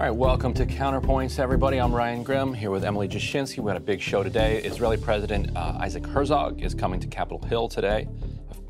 All right, welcome to Counterpoints, everybody. I'm Ryan Grim here with Emily Jashinsky. We had a big show today. Israeli President uh, Isaac Herzog is coming to Capitol Hill today.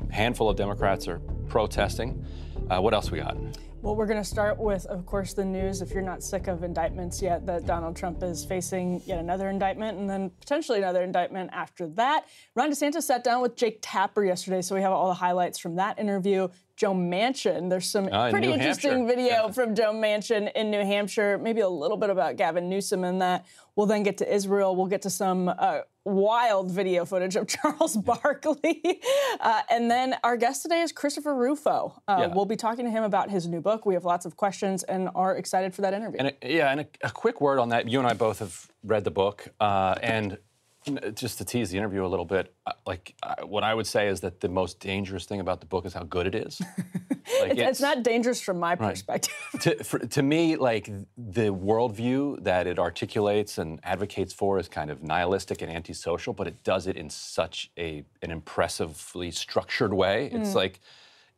A handful of Democrats are protesting. Uh, what else we got? Well, we're going to start with, of course, the news, if you're not sick of indictments yet, that Donald Trump is facing yet another indictment and then potentially another indictment after that. Ron DeSantis sat down with Jake Tapper yesterday, so we have all the highlights from that interview. Joe Manchin. There's some Uh, pretty New interesting Hampshire. video Yeah. from Joe Manchin in New Hampshire. Maybe a little bit about Gavin Newsom in that. We'll then get to Israel. We'll get to some uh, wild video footage of Charles Barkley. Uh, and then our guest today is Christopher Rufo. Uh, Yeah. We'll be talking to him about his new book. We have lots of questions and are excited for that interview. And a, yeah, and a, a quick word on that. You and I both have read the book, uh, and just to tease the interview a little bit, uh, like uh, what I would say is that the most dangerous thing about the book is how good it is. Like, it's, it's not dangerous from my Right. perspective. to, for, to me, like the worldview that it articulates and advocates for is kind of nihilistic and antisocial, but it does it in such a an impressively structured way. It's like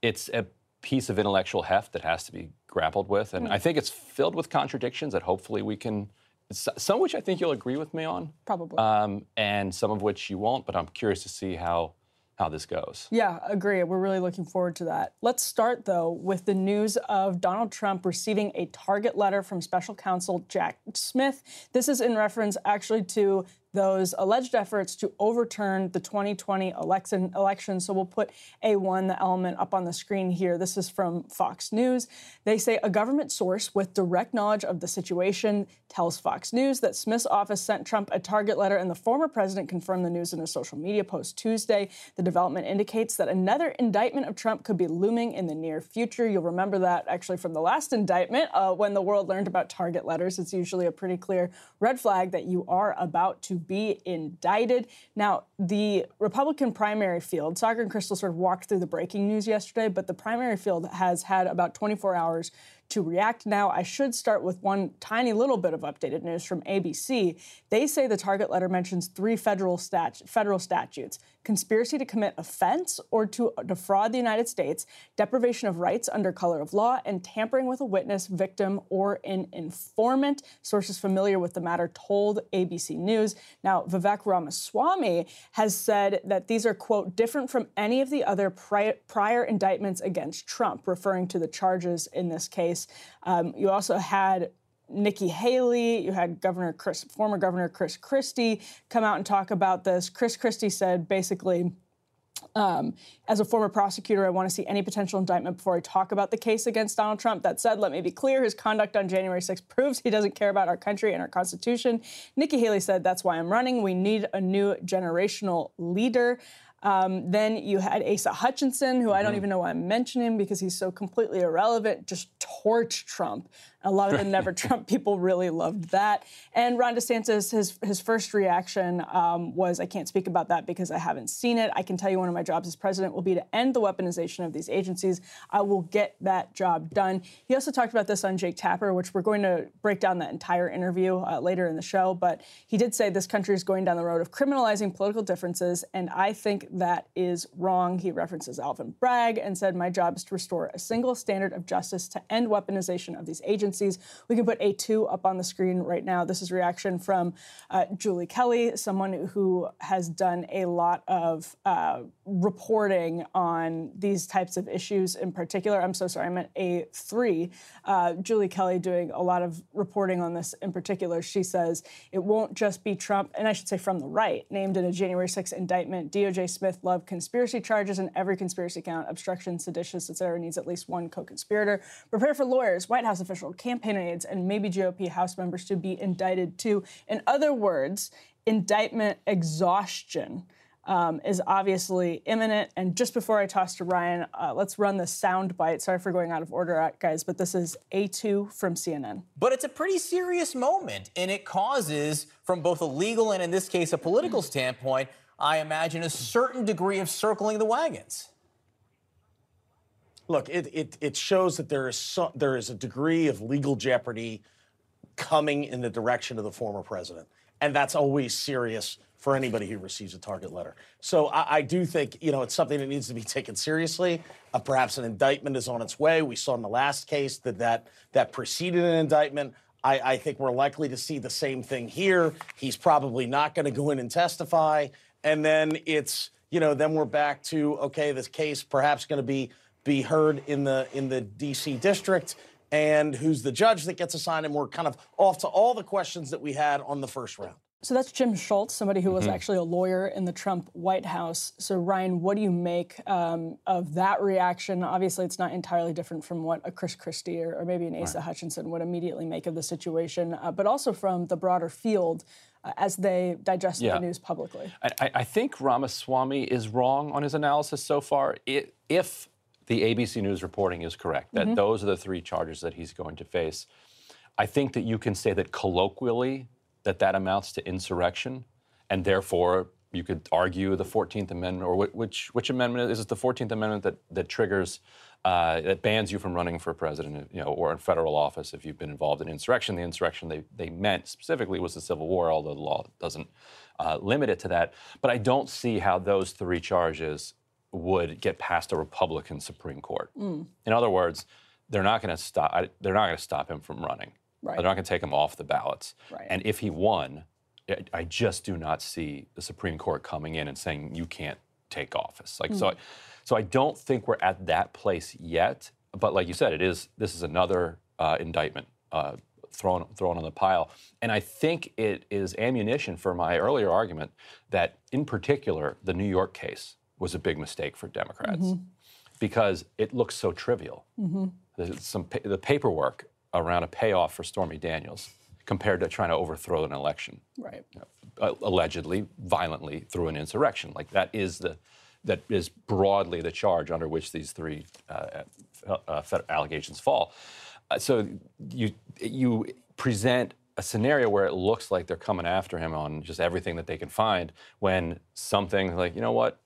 it's a piece of intellectual heft that has to be grappled with, and I think it's filled with contradictions that hopefully we can. Some of which I think you'll agree with me on, Probably. um, and some of which you won't. But I'm curious to see how how this goes. Yeah, agree. We're really looking forward to that. Let's start, though, with the news of Donald Trump receiving a target letter from special counsel Jack Smith. This is in reference actually to those alleged efforts to overturn the 2020 election. election. So we'll put A1, the element, up on the screen here. This is from Fox News. They say a government source with direct knowledge of the situation tells Fox News that Smith's office sent Trump a target letter, and the former president confirmed the news in a social media post Tuesday. The development indicates that another indictment of Trump could be looming in the near future. You'll remember that actually from the last indictment uh, when the world learned about target letters. It's usually a pretty clear red flag that you are about to be indicted. Now, the Republican primary field, Saagar and Krystal sort of walked through the breaking news yesterday, but the primary field has had about 24 hours to react now. I should start with one tiny little bit of updated news from ABC. They say the target letter mentions three federal stat- federal statutes: conspiracy to commit offense or to defraud the United States, deprivation of rights under color of law, and tampering with a witness, victim, or an informant. Sources familiar with the matter told ABC News. Now, Vivek Ramaswamy has said that these are, quote, different from any of the other pri- prior indictments against Trump, referring to the charges in this case. Um, you also had Nikki Haley, you had Governor Chris, former Governor Chris Christie come out and talk about this. Chris Christie said basically, um, as a former prosecutor, I want to see any potential indictment before I talk about the case against Donald Trump. That said, let me be clear his conduct on January 6th proves he doesn't care about our country and our Constitution. Nikki Haley said, That's why I'm running. We need a new generational leader. Um, then you had Asa Hutchinson, who I don't mm-hmm. even know why I'm mentioning because he's so completely irrelevant, just torch Trump. A lot of the Never Trump people really loved that. And Ron DeSantis, his, his first reaction um, was, I can't speak about that because I haven't seen it. I can tell you one of my jobs as president will be to end the weaponization of these agencies. I will get that job done. He also talked about this on Jake Tapper, which we're going to break down that entire interview uh, later in the show. But he did say this country is going down the road of criminalizing political differences, and I think that is wrong. He references Alvin Bragg and said, My job is to restore a single standard of justice to end weaponization of these agencies agencies. We can put A2 up on the screen right now. This is reaction from uh, Julie Kelly, someone who has done a lot of uh, reporting on these types of issues in particular. I'm so sorry, I meant A3. Uh, Julie Kelly doing a lot of reporting on this in particular. She says it won't just be Trump, and I should say from the right, named in a January 6th indictment. DOJ Smith Love conspiracy charges and every conspiracy count, obstruction, seditious, etc. needs at least one co-conspirator. Prepare for lawyers, White House official, campaign aides, and maybe GOP House members to be indicted too. In other words, indictment exhaustion. Um, is obviously imminent. And just before I toss to Ryan, uh, let's run the sound bite. Sorry for going out of order, uh, guys, but this is A2 from CNN. But it's a pretty serious moment, and it causes, from both a legal and in this case a political standpoint, I imagine a certain degree of circling the wagons. Look, it, it, it shows that there is some, there is a degree of legal jeopardy coming in the direction of the former president, and that's always serious for anybody who receives a target letter. So I, I do think you know it's something that needs to be taken seriously. Uh, perhaps an indictment is on its way. We saw in the last case that that, that preceded an indictment. I, I think we're likely to see the same thing here. He's probably not going to go in and testify, and then it's you know then we're back to okay, this case perhaps going to be be heard in the in the D.C. district, and who's the judge that gets assigned, and we're kind of off to all the questions that we had on the first round. So that's Jim Schultz, somebody who was mm-hmm. actually a lawyer in the Trump White House. So, Ryan, what do you make um, of that reaction? Obviously, it's not entirely different from what a Chris Christie or, or maybe an Asa right. Hutchinson would immediately make of the situation, uh, but also from the broader field uh, as they digest yeah. the news publicly. I, I, think Ramaswamy is wrong on his analysis so far. It, if the ABC News reporting is correct, that mm-hmm. those are the three charges that he's going to face. I think that you can say that colloquially that that amounts to insurrection, and therefore you could argue the 14th Amendment, or which which amendment is it? The 14th Amendment that that triggers uh, that bans you from running for president, you know, or in federal office if you've been involved in insurrection. The insurrection they they meant specifically was the Civil War, although the law doesn't uh, limit it to that. But I don't see how those three charges would get past a Republican Supreme Court. Mm. In other words, they're not going to stop. They're not going to stop him from running. Right. They're not going to take him off the ballots. Right. And if he won, I just do not see the Supreme Court coming in and saying you can't take office. Like mm. so, so I don't think we're at that place yet. But like you said, it is. This is another uh, indictment uh, thrown thrown on the pile, and I think it is ammunition for my earlier argument that, in particular, the New York case was a big mistake for Democrats mm-hmm. because it looks so trivial. Mm-hmm. Some the paperwork around a payoff for Stormy Daniels compared to trying to overthrow an election, right? Allegedly, violently through an insurrection. Like that is the that is broadly the charge under which these three uh, uh, allegations fall. Uh, so you you present a scenario where it looks like they're coming after him on just everything that they can find when something like you know what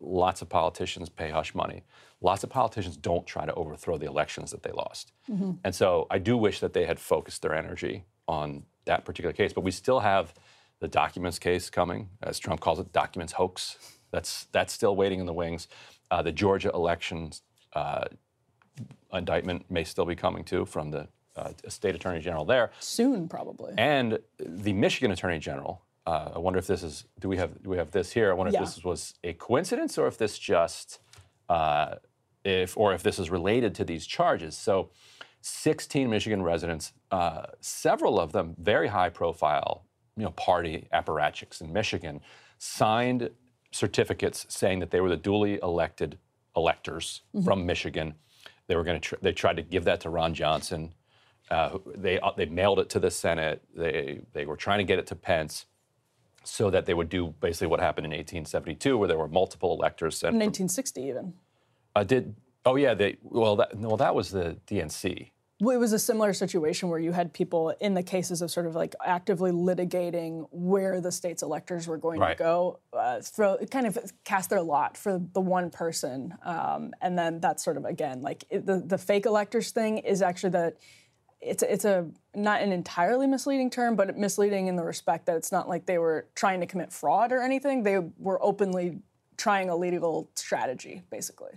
lots of politicians pay hush money. Lots of politicians don't try to overthrow the elections that they lost. Mm-hmm. And so I do wish that they had focused their energy on that particular case. But we still have the documents case coming, as Trump calls it, documents hoax. That's, that's still waiting in the wings. Uh, the Georgia elections uh, indictment may still be coming too from the uh, state attorney general there. Soon, probably. And the Michigan attorney general uh, I wonder if this is. Do we have? Do we have this here? I wonder yeah. if this was a coincidence or if this just, uh, if or if this is related to these charges. So, 16 Michigan residents, uh, several of them very high profile, you know, party apparatchiks in Michigan, signed certificates saying that they were the duly elected electors from Michigan. They were going to. Tr- they tried to give that to Ron Johnson. Uh, they uh, they mailed it to the Senate. They they were trying to get it to Pence, so that they would do basically what happened in 1872, where there were multiple electors sent. In from- even. Uh, did oh yeah they well that no that was the DNC. Well, it was a similar situation where you had people in the cases of sort of like actively litigating where the state's electors were going Right. to go, uh, throw kind of cast their lot for the one person, um, and then that's sort of again like it, the the fake electors thing is actually that it's it's a not an entirely misleading term, but misleading in the respect that it's not like they were trying to commit fraud or anything. They were openly trying a legal strategy, basically.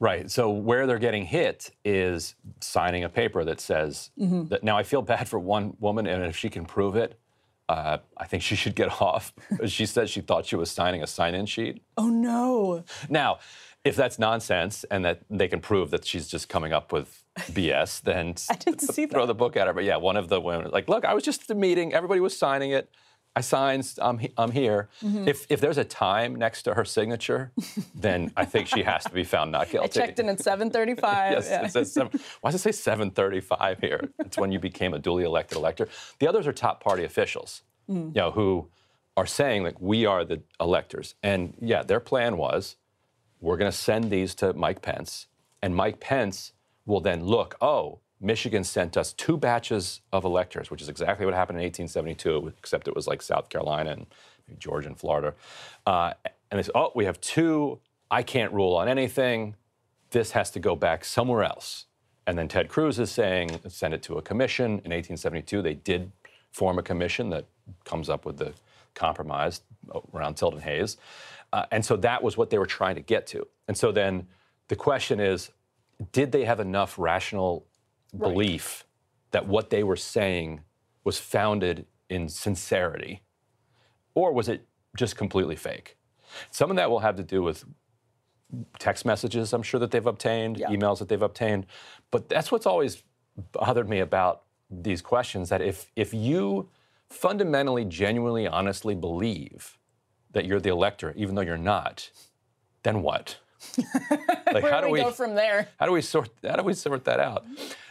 Right. So where they're getting hit is signing a paper that says that. Now I feel bad for one woman, and if she can prove it, uh, I think she should get off. she said she thought she was signing a sign-in sheet. Oh no! Now, if that's nonsense and that they can prove that she's just coming up with BS, then I didn't see throw that. the book at her. But yeah, one of the women like, "Look, I was just at the meeting. Everybody was signing it. I signed. I'm, he- I'm here. Mm-hmm. If if there's a time next to her signature, then I think she has to be found not guilty. I guilty." checked in at 7:35. Yes, yeah. it says seven, why does it say 735 here? It's when you became a duly elected elector. The others are top party officials, you know, who are saying like we are the electors. And yeah, their plan was we're going to send these to Mike Pence, and Mike Pence will then look, oh, Michigan sent us two batches of electors, which is exactly what happened in 1872, except it was like South Carolina and Georgia and Florida. Uh, and they said, oh, we have two. I can't rule on anything. This has to go back somewhere else. And then Ted Cruz is saying, send it to a commission. In 1872, they did form a commission that comes up with the compromise around Tilden Hayes. Uh, and so that was what they were trying to get to. And so then the question is did they have enough rational belief that what they were saying was founded in sincerity? Or was it just completely fake? Some of that will have to do with text messages, I'm sure that they've obtained, Yeah. emails that they've obtained. But that's what's always bothered me about these questions that if, if you fundamentally, genuinely, honestly believe that you're the elector, even though you're not, then what? like, Where how do we, go from there? how do we sort how do we sort that out?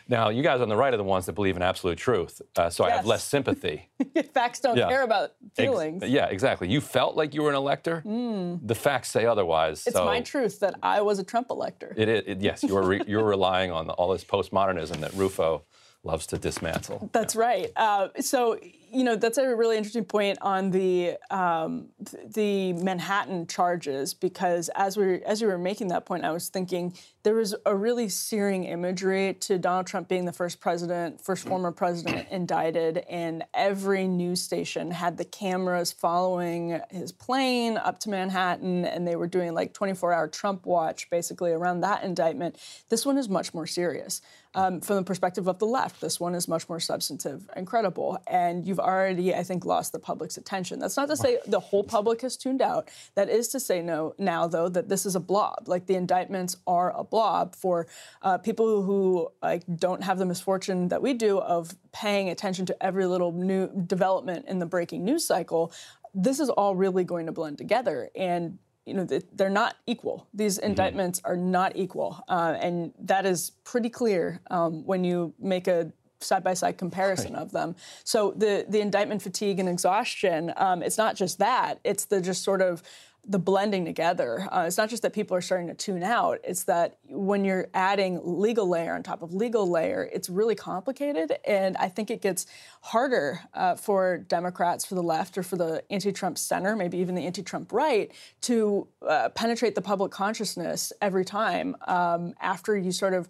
Now, you guys on the right are the ones that believe in absolute truth, uh, so I have less sympathy. Facts don't Yeah. care about Ex- feelings. yeah, exactly. You felt like you were an elector. The facts say otherwise. It's so my truth that I was a Trump elector. It is. It, yes, you're re, you're relying on all this postmodernism that Rufo loves to dismantle. That's right. Uh, so, you know, that's a really interesting point on the um, the Manhattan charges because as we as you were making that point, I was thinking there was a really searing imagery to Donald Trump being the first president, first former president indicted, and every news station had the cameras following his plane up to Manhattan, and they were doing like 24-hour Trump watch basically around that indictment. This one is much more serious. Um, from the perspective of the left, this one is much more substantive and credible. And you've already, I think, lost the public's attention. That's not to say the whole public has tuned out. That is to say, no, now though, that this is a blob. Like the indictments are a blob for uh, people who like don't have the misfortune that we do of paying attention to every little new development in the breaking news cycle. This is all really going to blend together, and you know, they're not equal. These indictments are not equal, uh, and that is pretty clear um, when you make a side-by-side comparison of them. So the the indictment fatigue and exhaustion, um, it's not just that; it's the just sort of the blending together. Uh, it's not just that people are starting to tune out. It's that when you're adding legal layer on top of legal layer, it's really complicated, and I think it gets harder uh, for Democrats, for the left, or for the anti-Trump center, maybe even the anti-Trump right, to uh, penetrate the public consciousness every time um, after you sort of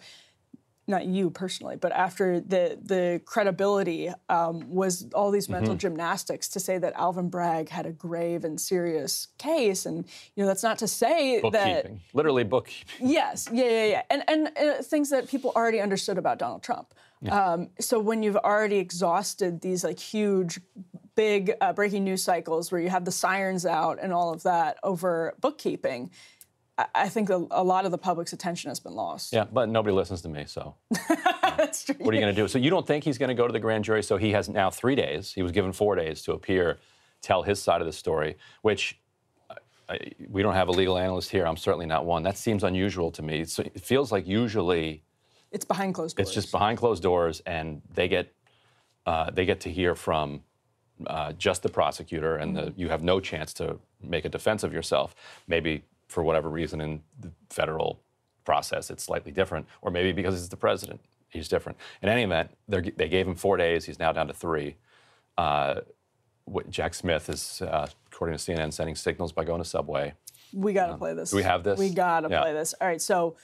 not you personally, but after the the credibility um, was all these mental Mm-hmm. gymnastics to say that Alvin Bragg had a grave and serious case, and you know that's not to say that Bookkeeping, literally bookkeeping. Yes, yeah, yeah, yeah, and and uh, things that people already understood about Donald Trump. Um, so when you've already exhausted these like huge, big uh, breaking news cycles where you have the sirens out and all of that over bookkeeping, I, think a, a lot of the public's attention has been lost. Yeah, but nobody listens to me, so That's true. what are you going to do? So you don't think he's going to go to the grand jury? So he has now three days. He was given four days to appear, tell his side of the story, which I, we don't have a legal analyst here. I'm certainly not one. That seems unusual to me. So it feels like usually It's behind closed doors. it's just behind closed doors, and they get uh, they get to hear from uh, just the prosecutor, and the, you have no chance to make a defense of yourself. Maybe for whatever reason in the federal process, it's slightly different, or maybe because it's the president, he's different. In any event, they're- gave him four days. He's now down to three. Uh, Jack Smith is, uh, according to CNN, sending signals by going to Subway. We got to play this. do we have this? We got to Yeah. play this. All right, so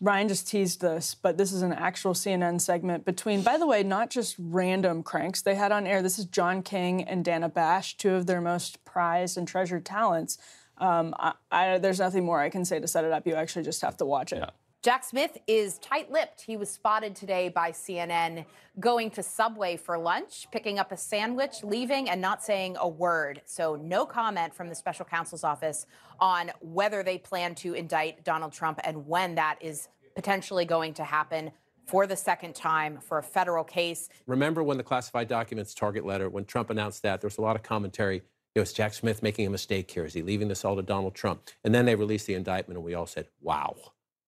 Ryan just teased this, but this is an actual CNN segment between, by the way, not just random cranks they had on air. This is John King and Dana Bash, two of their most prized and treasured talents. Um, I, I, there's nothing more I can say to set it up. You actually just have to watch it. Jack Smith is tight lipped. He was spotted today by CNN going to Subway for lunch, picking up a sandwich, leaving, and not saying a word. So, no comment from the special counsel's office on whether they plan to indict Donald Trump and when that is potentially going to happen for the second time for a federal case. Remember when the classified documents target letter, when Trump announced that, there was a lot of commentary. It was Jack Smith making a mistake here. Is he leaving this all to Donald Trump? And then they released the indictment, and we all said, wow,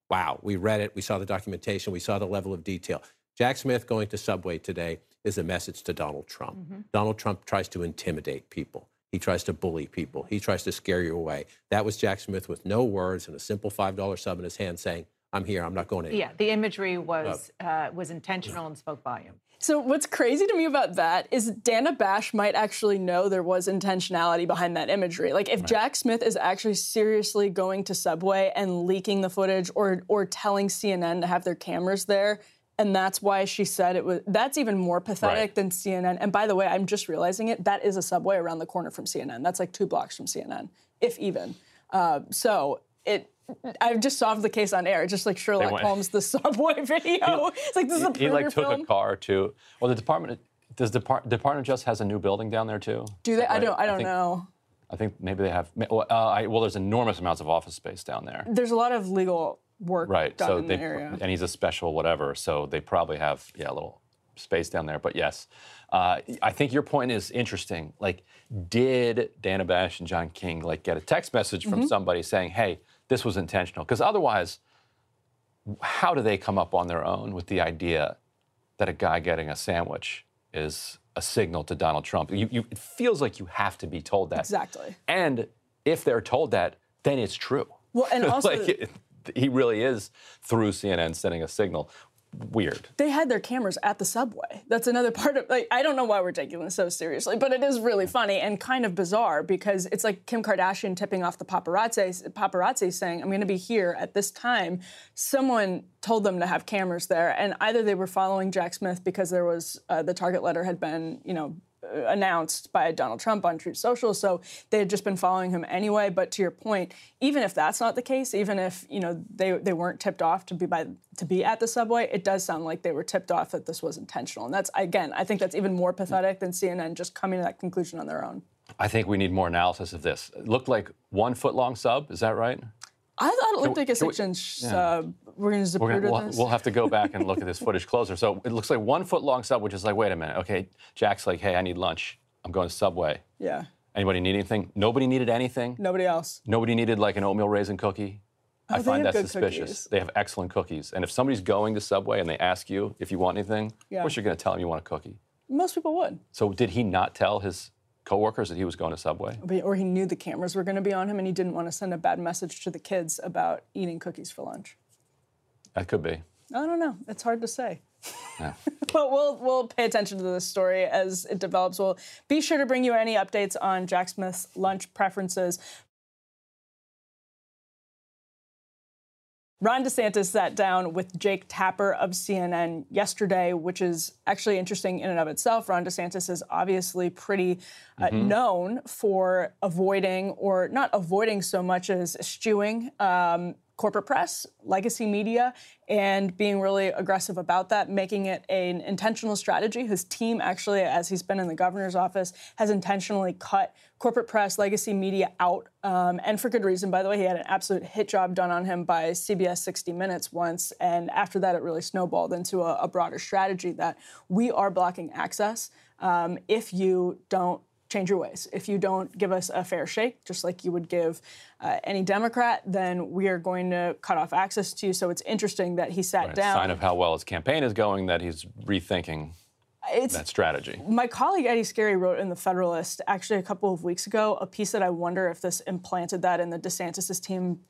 wow. We read it, we saw the documentation, we saw the level of detail. Jack Smith going to Subway today is a message to Donald Trump. Donald Trump tries to intimidate people. He tries to bully people. He tries to scare you away. That was Jack Smith with no words and a simple $5 sub in his hand saying, I'm here, I'm not going anywhere. Yeah, the imagery was uh, was intentional and spoke volume. So what's crazy to me about that is Dana Bash might actually know there was intentionality behind that imagery. Like if Jack Smith is actually seriously going to Subway and leaking the footage or or telling CNN to have their cameras there and that's why she said it was that's even more pathetic Right. than CNN. And by the way, I'm just realizing it, that is a Subway around the corner from CNN. That's like 2 blocks from CNN, if even. Uh, so it I've just solved the case on air, just like Sherlock Holmes, the subway video. it's like this is a he like took film. a car to. Well, the department does Depart, Department of Justice has a new building down there too. Do they? I don't. I don't think- know. I think maybe they have. Well, uh, I, well, there's enormous amounts of office space down there. There's a lot of legal work Right. done So in they the area. and he's a special whatever. So they probably have yeah a little space down there. But yes, uh, I think your point is interesting. Like, did Dana Bash and John King like get a text message from Mm-hmm. somebody saying, "Hey, this was intentional"? Because otherwise, how do they come up on their own with the idea that a guy getting a sandwich is a signal to Donald Trump? You, you, it feels like you have to be told that. Exactly. And if they're told that, then it's true. Well, and also like it, he really is through CNN sending a signal. Weird. they had their cameras at the subway. That's another part of like I don't know why we're taking this so seriously, but it is really funny and kind of bizarre because it's like Kim Kardashian tipping off the paparazzi, paparazzi saying, "I'm going to be here at this time." Someone told them to have cameras there, and either they were following Jack Smith because there was uh, the target letter had been, you know. Announced by Donald Trump on Truth Social, so they had just been following him anyway. But to your point, even if that's not the case, even if you know they they weren't tipped off to be by to be at the subway, it does sound like they were tipped off that this was intentional. And that's again, I think that's even more pathetic than CNN just coming to that conclusion on their own. I think we need more analysis of this. It looked like one foot long sub. Is that right? I thought it looked we- like a can we- six inch sub. We're going to We're Zapruder gonna, we'll, this. we'll have to go back and look at this footage closer. So it looks like one foot long sub, which is like, wait a minute. Okay, Jack's like, hey, I need lunch. I'm going to Subway. yeah, Anybody need anything? Nobody needed anything. nobody else. Nobody needed like an oatmeal raisin cookie. Oh, I Oh, they find that suspicious. cookies. They have excellent cookies. And if somebody's going to Subway and they ask you if you want anything, Yeah. of course you're going to tell them you want a cookie. Most people would, So did he not tell his coworkers that he was going to Subway? Or he knew the cameras were going to be on him, and he didn't want to send a bad message to the kids about eating cookies for lunch. That could be. I don't know. It's hard to say. Yeah. but we'll we'll pay attention to this story as it develops. We'll be sure to bring you any updates on Jack Smith's lunch preferences. Ron DeSantis sat down with Jake Tapper of CNN yesterday, which is actually interesting in and of itself. Ron DeSantis is obviously pretty uh, known for avoiding, or not avoiding so much as eschewing, um, corporate press, legacy media, and being really aggressive about that, making it an intentional strategy. His team, actually, as he's been in the governor's office, has intentionally cut corporate press, legacy media out, um, and for good reason. By the way, he had an absolute hit job done on him by CBS 60 Minutes once, and after that, it really snowballed into a, a broader strategy that we are blocking access um, if you don't change your ways. If you don't give us a fair shake, just like you would give uh, any Democrat, then we are going to cut off access to you. So it's interesting that he sat Right, down. Sign of how well his campaign is going that he's rethinking It's- that strategy. My colleague Eddie Scarry wrote in the Federalist actually a couple of weeks ago a piece that I wonder if this implanted that in the DeSantis' team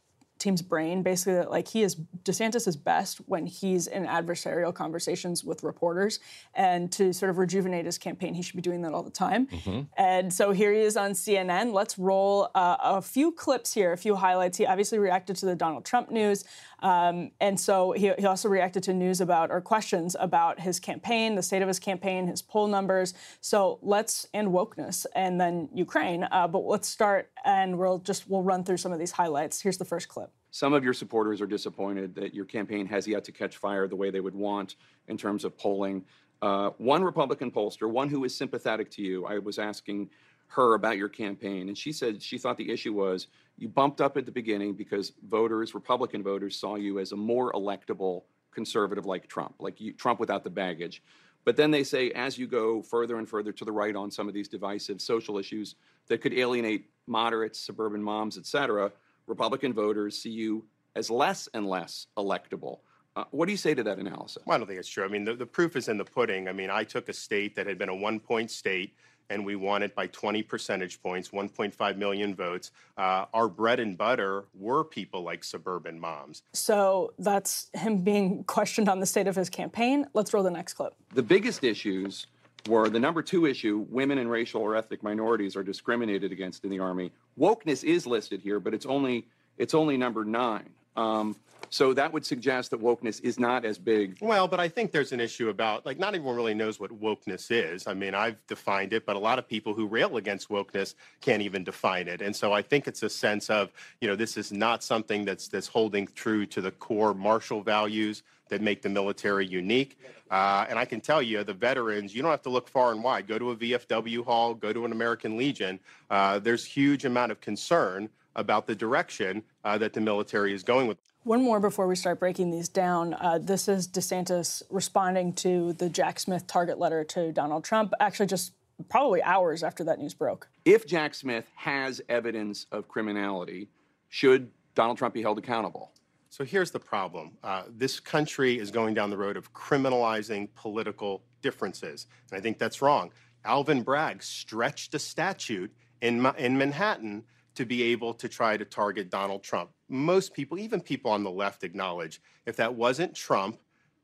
team's brain. Basically, that like he is DeSantis is best when he's in adversarial conversations with reporters, and to sort of rejuvenate his campaign, he should be doing that all the time. And so here he is on CNN. Let's roll uh, a few clips here, a few highlights. He obviously reacted to the Donald Trump news. Um, and so he, he also reacted to news about or questions about his campaign, the state of his campaign, his poll numbers. So let's and wokeness, and then Ukraine. Uh, but let's start, and we'll just we'll run through some of these highlights. Here's the first clip. Some of your supporters are disappointed that your campaign has yet to catch fire the way they would want in terms of polling. Uh, one Republican pollster, one who is sympathetic to you, I was asking her about your campaign, and she said she thought the issue was you bumped up at the beginning because voters, Republican voters, saw you as a more electable conservative like Trump, like you, Trump without the baggage. But then they say, as you go further and further to the right on some of these divisive social issues that could alienate moderates, suburban moms, et cetera, Republican voters see you as less and less electable. Uh, what do you say to that analysis? Well, I don't think it's true. I mean, the, the proof is in the pudding. I mean, I took a state that had been a one point state and we won it by 20 percentage points, 1.5 million votes. Uh, our bread and butter were people like suburban moms. So that's him being questioned on the state of his campaign. Let's roll the next clip. The biggest issues were the number two issue women and racial or ethnic minorities are discriminated against in the Army. Wokeness is listed here, but it's only, it's only number nine. Um, so that would suggest that wokeness is not as big. Well, but I think there's an issue about, like, not everyone really knows what wokeness is. I mean, I've defined it, but a lot of people who rail against wokeness can't even define it. And so I think it's a sense of, you know, this is not something that's that's holding true to the core martial values that make the military unique. Uh, and I can tell you, the veterans, you don't have to look far and wide. Go to a VFW hall, go to an American Legion. Uh, there's huge amount of concern about the direction uh, that the military is going with. One more before we start breaking these down. Uh, this is DeSantis responding to the Jack Smith target letter to Donald Trump, actually, just probably hours after that news broke. If Jack Smith has evidence of criminality, should Donald Trump be held accountable? So here's the problem. Uh, this country is going down the road of criminalizing political differences. And I think that's wrong. Alvin Bragg stretched a statute in, in Manhattan to be able to try to target Donald Trump. Most people, even people on the left, acknowledge if that wasn't Trump,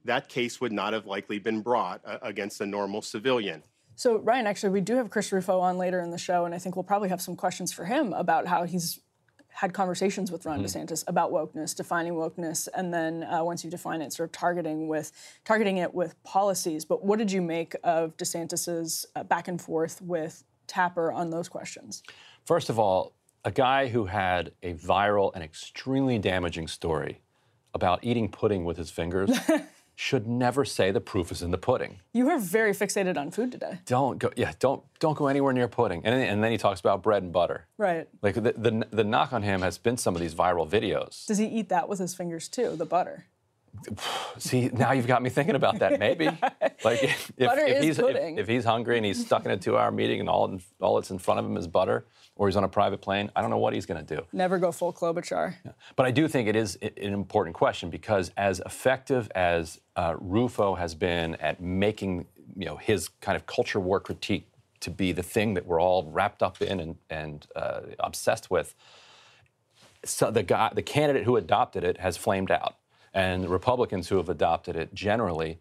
that case would not have likely been brought uh, against a normal civilian. So, Ryan, actually, we do have Chris Rufo on later in the show, and I think we'll probably have some questions for him about how he's had conversations with Ron DeSantis about wokeness, defining wokeness, and then uh, once you define it, sort of targeting with targeting it with policies. But what did you make of DeSantis's uh, back and forth with Tapper on those questions? First of all, a guy who had a viral and extremely damaging story about eating pudding with his fingers should never say the proof is in the pudding. You were very fixated on food today, Don't go, yeah, don't don't go anywhere near pudding. And, then- and then he talks about bread and butter. right? Like the, the the knock on him has been some of these viral videos. Does he eat that with his fingers too? The butter. See, now you've got me thinking about that. Maybe, like if, if, if he's if, if he's hungry and he's stuck in a two-hour meeting and all all that's in front of him is butter, or he's on a private plane, I don't know what he's going to do. Never go full Klobuchar. But I do think it is an important question because as effective as uh, Rufo has been at making you know his kind of culture war critique to be the thing that we're all wrapped up in and, and uh, obsessed with, so the guy, the candidate who adopted it has flamed out, and Republicans who have adopted it generally,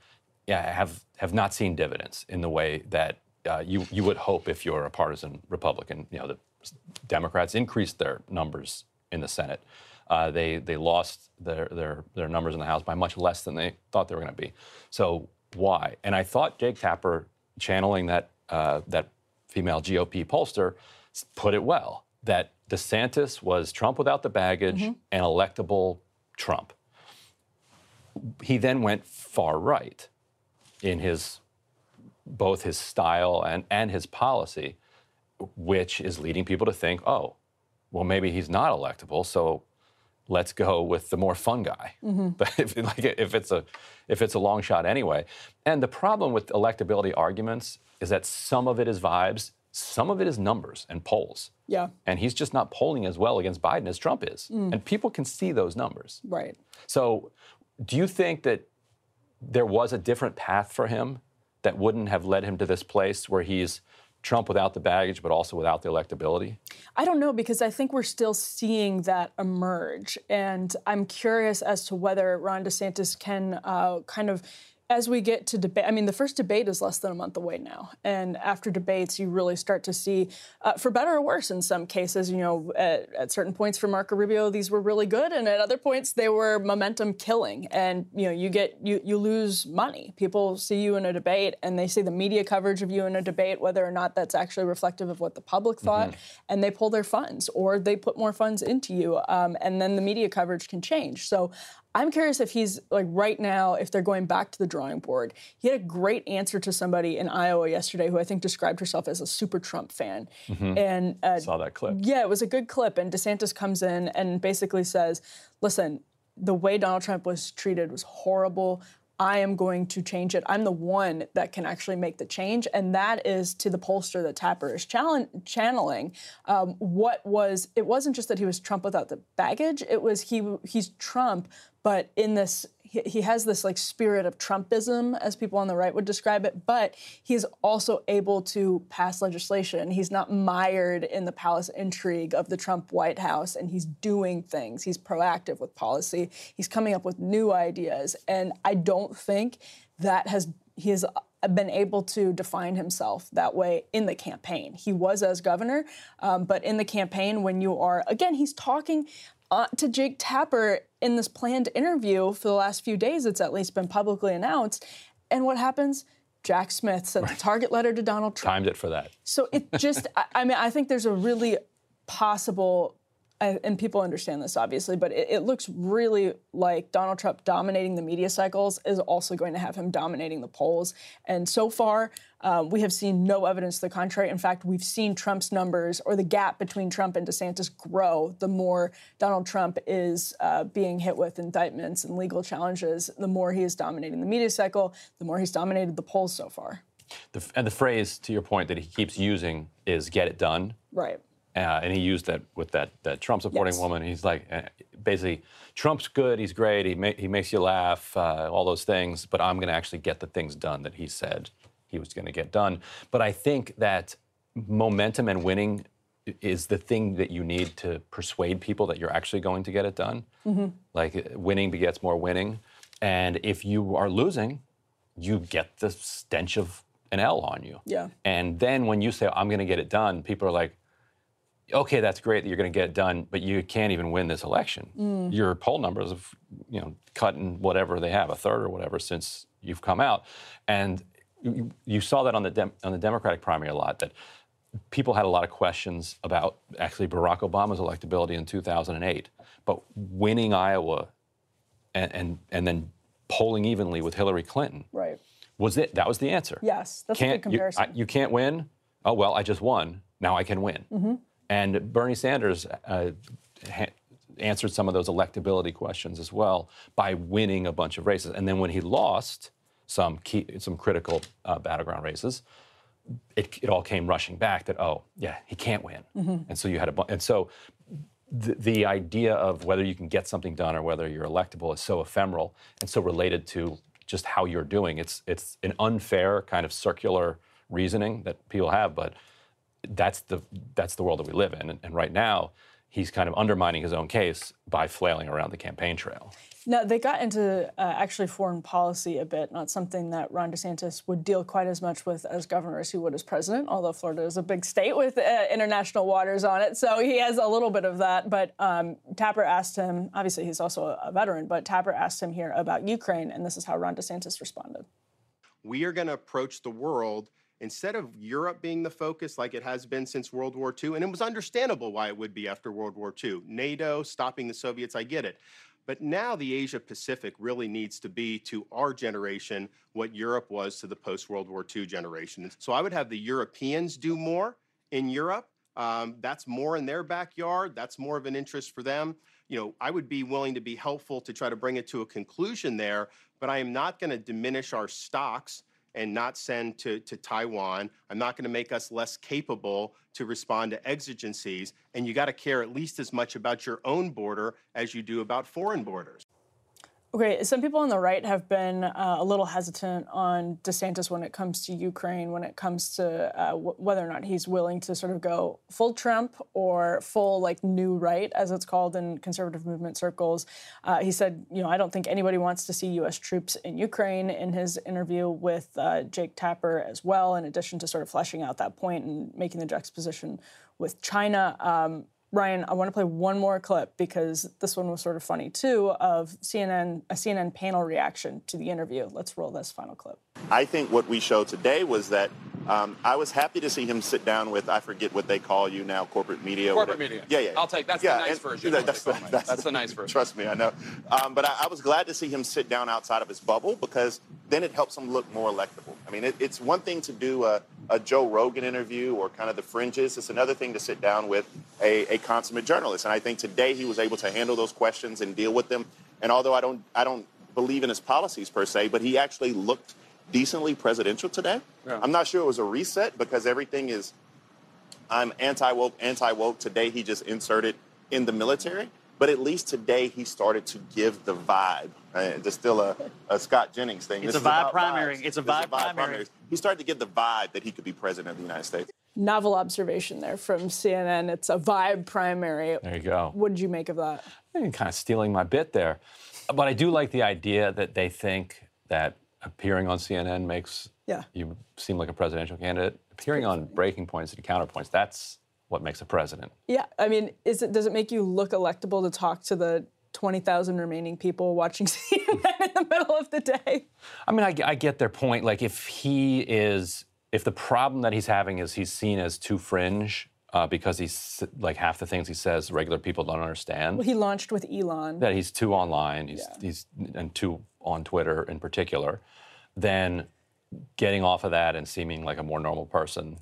yeah, have have not seen dividends in the way that uh, you you would hope if you're a partisan Republican. You know, the Democrats increased their numbers in the Senate. Uh, they they lost their, their their numbers in the House by much less than they thought they were going to be. So why? And I thought Jake Tapper, channeling that uh, that female GOP pollster, put it well. That DeSantis was Trump without the baggage and electable Trump. He then went far right in his both his style and, and his policy, which is leading people to think, oh, well, maybe he's not electable, so let's go with the more fun guy. But mm-hmm. if, like, if it's a if it's a long shot anyway. And the problem with electability arguments is that some of it is vibes, some of it is numbers and polls. Yeah. And he's just not polling as well against Biden as Trump is. Mm. And people can see those numbers. Right. So, do you think that there was a different path for him that wouldn't have led him to this place where he's Trump without the baggage, but also without the electability? I don't know because I think we're still seeing that emerge, and I'm curious as to whether Ron DeSantis can uh, kind of. As we get to debate, I mean, the first debate is less than a month away now. And after debates, you really start to see, uh, for better or worse in some cases, you know, at, at certain points for Marco Rubio, these were really good. And at other points, they were momentum killing. And, you know, you get, you, you lose money. People see you in a debate and they see the media coverage of you in a debate, whether or not that's actually reflective of what the public thought, and they pull their funds or they put more funds into you. Um, and then the media coverage can change. So I'm curious if he's like right now, if they're going back to the drawing board. He had a great answer to somebody in Iowa yesterday who I think described herself as a super Trump fan. And uh, Saw that clip. yeah, it was a good clip. And DeSantis comes in and basically says, listen, the way Donald Trump was treated was horrible. I am going to change it. I'm the one that can actually make the change. And that is to the pollster that Tapper is channeling. Um, what was, it wasn't just that he was Trump without the baggage, it was he he's Trump, but in this, he, he has this like spirit of Trumpism, as people on the right would describe it, but he's also able to pass legislation. He's not mired in the palace intrigue of the Trump White House, and he's doing things. He's proactive with policy. He's coming up with new ideas, and I don't think that has he has been able to define himself that way in the campaign. He was as governor, um, but in the campaign, when you are again, he's talking uh, to Jake Tapper in this planned interview for the last few days. It's at least been publicly announced. And what happens? Jack Smith sent the target letter to Donald Trump. Timed it for that. So it just, I, I mean, I think there's a really possible, I- and people understand this obviously, but it, it looks really like Donald Trump dominating the media cycles is also going to have him dominating the polls. And so far, uh, we have seen no evidence to the contrary. In fact, we've seen Trump's numbers or the gap between Trump and DeSantis grow the more Donald Trump is uh, being hit with indictments and legal challenges, the more he is dominating the media cycle, the more he's dominated the polls so far. The, and the phrase, to your point, that he keeps using is "get it done." Right. Uh, and he used that with that, that Trump supporting Yes. woman. He's like, uh, basically, Trump's good, he's great, he, ma- he makes you laugh, uh, all those things, but I'm going to actually get the things done that he said he was going to get done. But I think that momentum and winning is the thing that you need to persuade people that you're actually going to get it done. Like, uh, winning begets more winning. And if you are losing, you get the stench of an L on you. Yeah. And then when you say, I'm going to get it done, people are like, okay, that's great that you're going to get it done, but you can't even win this election. Your poll numbers have, you know, cut in whatever they have, a third or whatever, since you've come out. And you, you saw that on the, Dem- on the Democratic primary a lot, that people had a lot of questions about actually Barack Obama's electability in 2008. But winning Iowa and, and, and then polling evenly with Hillary Clinton Right. was it. That was the answer Yes, that's a good can't you. I- you can't win. Oh well, I just won. Now I can win. Mm-hmm. And Bernie Sanders uh, ha- answered some of those electability questions as well by winning a bunch of races. And then when he lost some key, some critical uh, battleground races, it, it all came rushing back that oh yeah he can't win. And so you had a bu- and so the, the idea of whether you can get something done or whether you're electable is so ephemeral and so related to just how you're doing. It's it's an unfair kind of circular reasoning that people have, but that's the that's the world that we live in. And, and right now, he's kind of undermining his own case by flailing around the campaign trail. No, they got into uh, actually foreign policy a bit, not something that Ron DeSantis would deal quite as much with as governor as he would as president, although Florida is a big state with uh, international waters on it. So he has a little bit of that. But um, Tapper asked him, obviously he's also a veteran, but Tapper asked him here about Ukraine, and this is how Ron DeSantis responded. we are going to approach the world instead of Europe being the focus like it has been since World War II. And it was understandable why it would be after World War II. NATO, stopping the Soviets, I get it. But now the Asia Pacific really needs to be to our generation what Europe was to the post World War II generation. So I would have the Europeans do more in Europe. Um, that's more in their backyard. That's more of an interest for them. You know, I would be willing to be helpful to try to bring it to a conclusion there, but I am not going to diminish our stocks and not send to, to Taiwan. I'm not going to make us less capable to respond to exigencies. And you got to care at least as much about your own border as you do about foreign borders. Okay, some people on the right have been uh, a little hesitant on DeSantis when it comes to Ukraine, when it comes to uh, w- whether or not he's willing to sort of go full Trump or full like new right, as it's called in conservative movement circles. Uh, he said, you know, I don't think anybody wants to see U.S. troops in Ukraine. In his interview with uh, Jake Tapper as well, in addition to sort of fleshing out that point and making the juxtaposition with China. Um, Ryan, I want to play one more clip because this one was sort of funny too of CNN a CNN panel reaction to the interview. Let's roll this final clip. I think what we showed today was that um, I was happy to see him sit down with I forget what they call you now, corporate media. Corporate media. Yeah, yeah. I'll take that's yeah, the nice and- version. that- of that's, what the, they call that's, that's the nice version. Trust me, I know. Um, but I, I was glad to see him sit down outside of his bubble because then it helps him look more electable. I mean, it, it's one thing to do a, a Joe Rogan interview or kind of the fringes. It's another thing to sit down with a, a consummate journalist. And I think today he was able to handle those questions and deal with them. And although I don't, I don't believe in his policies per se, but he actually looked decently presidential today. Yeah. I'm not sure it was a reset because everything is I'm anti woke, anti woke. Today he just inserted in the military. But at least today he started to give the vibe. Uh, there's still a, a Scott Jennings thing. It's This a vibe primary. vibes. It's a This is vibe primary. He started to give the vibe that he could be president of the United States. Novel observation there from CNN. It's a vibe primary. There you go. What did you make of that? You're kind of stealing my bit there. But I do like the idea that they think that appearing on CNN makes Yeah. you seem like a presidential candidate. Appearing on breaking points and counterpoints, that's what makes a president. Yeah, I mean, is it does it make you look electable to talk to the twenty thousand remaining people watching CNN in the middle of the day? I mean, I, I get their point. Like, if he is, if the problem that he's having is he's seen as too fringe uh, because he's like half the things he says regular people don't understand. Well, he launched with Elon. that he's too online, he's, he's and too on Twitter in particular, then getting off of that and seeming like a more normal person,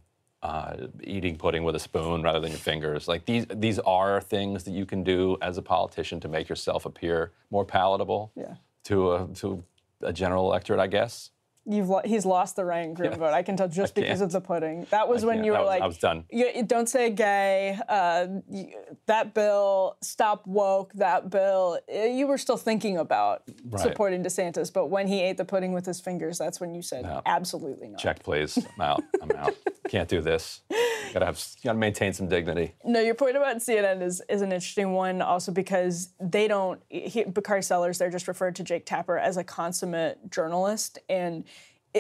uh, eating pudding with a spoon rather than your fingers. Like these, these are things that you can do as a politician to make yourself appear more palatable Yeah. to a to a general electorate, I guess. You've lo- he's lost the Ryan Grim Yeah. vote. I can tell just I because can't. of the pudding. That was I when can't. you were was- like, I was done. You, don't say gay. Uh, you- that bill, stop woke. That bill. uh, You were still thinking about Right. supporting DeSantis, but when he ate the pudding with his fingers, that's when you said Yeah. absolutely not. Check, please. I'm out. I'm out. Can't do this. Gotta have. Gotta maintain some dignity. No, your point about CNN is, is an interesting one, also because they don't. He, Bakari Sellers, they're just referred to Jake Tapper as a consummate journalist, and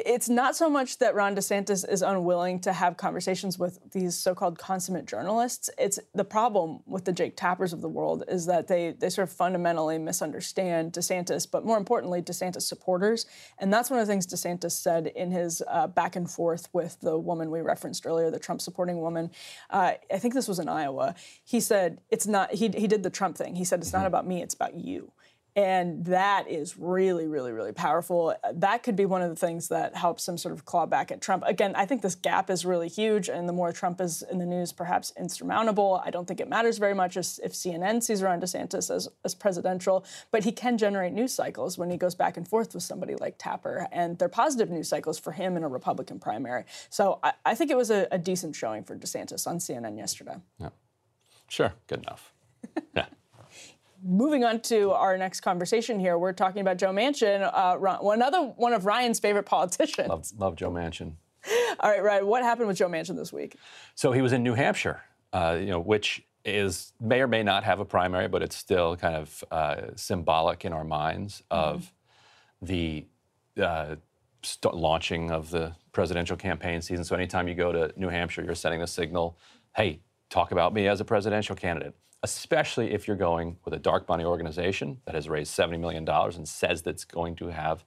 it's not so much that Ron DeSantis is unwilling to have conversations with these so-called consummate journalists. It's the problem with the Jake Tappers of the world is that they they sort of fundamentally misunderstand DeSantis, but more importantly, DeSantis supporters, and that's one of the things DeSantis said in his uh, back and forth with the woman we referenced earlier, the Trump supporting woman. Uh, I think this was in Iowa. He said it's not. He he did the Trump thing. He said it's not about me. It's about you. And that is really, really, really powerful. Uh, that could be one of the things that helps him sort of claw back at Trump. Again, I think this gap is really huge, and the more Trump is in the news, perhaps insurmountable. I don't think it matters very much as- if CNN sees Ron DeSantis as, as presidential, but he can generate news cycles when he goes back and forth with somebody like Tapper, and they're positive news cycles for him in a Republican primary. So I, I think it was a, a decent showing for DeSantis on CNN yesterday. Yeah. Sure. Good enough. moving on to our next conversation here, we're talking about Joe Manchin, uh, Ron- one of Ryan's favorite politicians. Love, love Joe Manchin. All right, Ryan, what happened with Joe Manchin this week? So he was in New Hampshire, uh, you know, which is may or may not have a primary, but it's still kind of uh, symbolic in our minds of the uh, st- launching of the presidential campaign season. So anytime you go to New Hampshire, you're sending the signal, hey, talk about me as a presidential candidate. Especially if you're going with a dark money organization that has raised $70 million and says that's going to have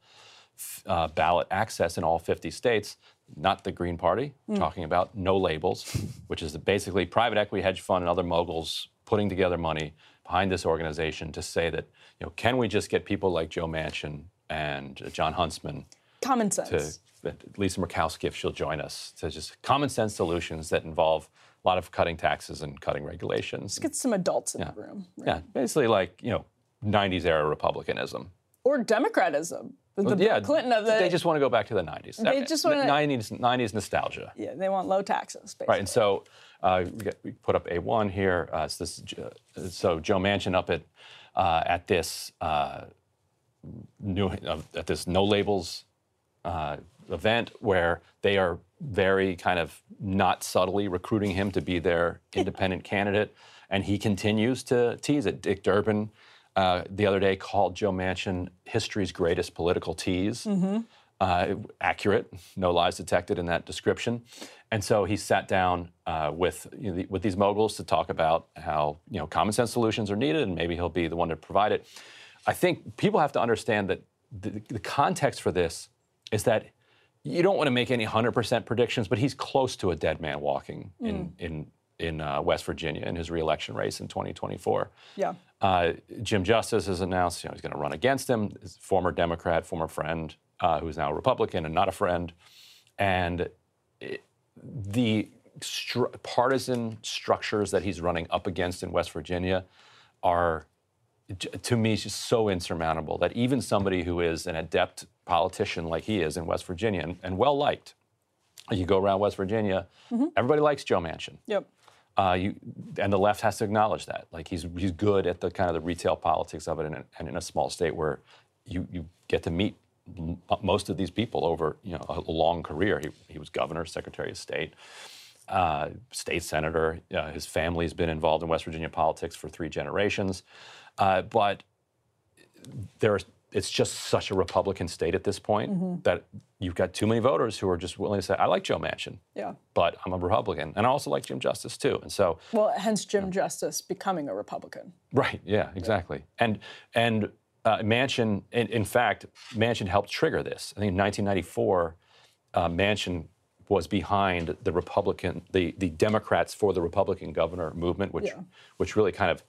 uh, ballot access in all 50 states, not the Green Party, Mm. talking about no labels, which is basically private equity hedge fund and other moguls putting together money, behind this organization to say that, you know, can we just get people like Joe Manchin and Jon Huntsman Common sense. to Lisa Murkowski, if she'll join us, to just common sense solutions that involve a lot of cutting taxes and cutting regulations. Let's get some adults in Yeah. the room. Yeah, basically like, you know, 90s era Republicanism. Or democratism. The, the yeah, Clinton of the. they just want to go back to the 90s. They just wanna- 90s, 90s nostalgia. yeah, they want low taxes, basically. Right, and so uh, we, got, we put up A1 here. Uh, it's this, uh, so Joe Manchin up at uh, at this uh, new uh, at this no labels uh, event where they are very kind of not subtly recruiting him to be their independent candidate, and he continues to tease it. Dick Durbin uh, the other day called Joe Manchin history's greatest political tease Mhm. uh, accurate, no lies detected in that description. And so he sat down uh, with you know, the, with these moguls to talk about how you know common sense solutions are needed, and maybe he'll be the one to provide it. I think people have to understand that the, the context for this is that you don't want to make any 100% predictions, but he's close to a dead man walking in in in uh, West Virginia in his reelection race in 2024. Yeah. Uh, Jim Justice has announced you know, he's going to run against him. His former Democrat, former friend, uh, who's now a Republican and not a friend. And it, the stru- partisan structures that he's running up against in West Virginia are, to me, just so insurmountable that even somebody who is an adept politician like he is in West Virginia and, and well liked, you go around West Virginia, Mhm. everybody likes Joe Manchin. Yep. Uh, you, and the left has to acknowledge that. Like he's he's good at the kind of the retail politics of it, and, and in a small state where you you get to meet m- most of these people over you know a, a long career. He he was governor, secretary of state, uh, state senator. Uh, his family's been involved in West Virginia politics for three generations, uh, but there's it's just such a Republican state at this point Mhm. that you've got too many voters who are just willing to say, "I like Joe Manchin." Yeah. but I'm a Republican, and I also like Jim Justice too. And so, Well, hence Jim Justice becoming a Republican. right, yeah, exactly. And and uh, Manchin, in, in fact, Manchin helped trigger this. I think in 1994, uh, Manchin was behind the Republican, the the Democrats for the Republican governor movement, which Yeah. which really kind of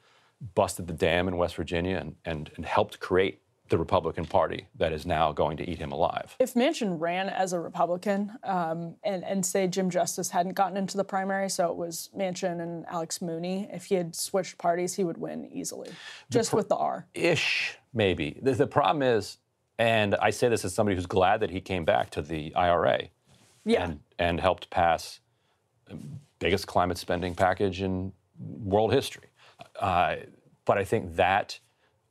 busted the dam in West Virginia and, and, and helped create the Republican Party that is now going to eat him alive. If Manchin ran as a Republican, um, and and say Jim Justice hadn't gotten into the primary, so it was Manchin and Alex Mooney, if he had switched parties, he would win easily, just pr- with the R. ish, maybe. The, the problem is, and I say this as somebody who's glad that he came back to the IRA Yeah. and, and helped pass the biggest climate spending package in world history. Uh, but I think that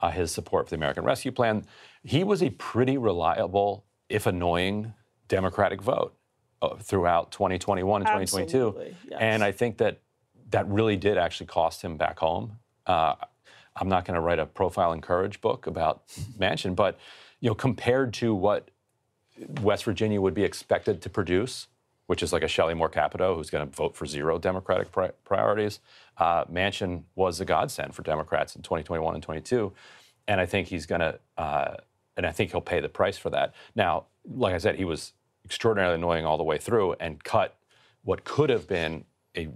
uh, his support for the American Rescue Plan, he was a pretty reliable, if annoying, Democratic vote uh, throughout 2021 and 2022. Yes. And I think that that really did actually cost him back home. Uh, I'm not going to write a profile and courage book about Manchin, but you know, compared to what West Virginia would be expected to produce, which is like a Shelley Moore Capito who's going to vote for zero Democratic pri- priorities, uh, Manchin was a godsend for Democrats in 2021 and 22, and I think he's going to, uh, and I think he'll pay the price for that. Now, like I said, he was extraordinarily annoying all the way through and cut what could have been a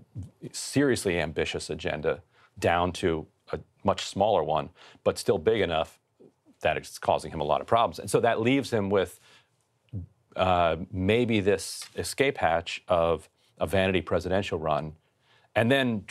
seriously ambitious agenda down to a much smaller one, but still big enough that it's causing him a lot of problems. And so that leaves him with uh, maybe this escape hatch of a vanity presidential run, and then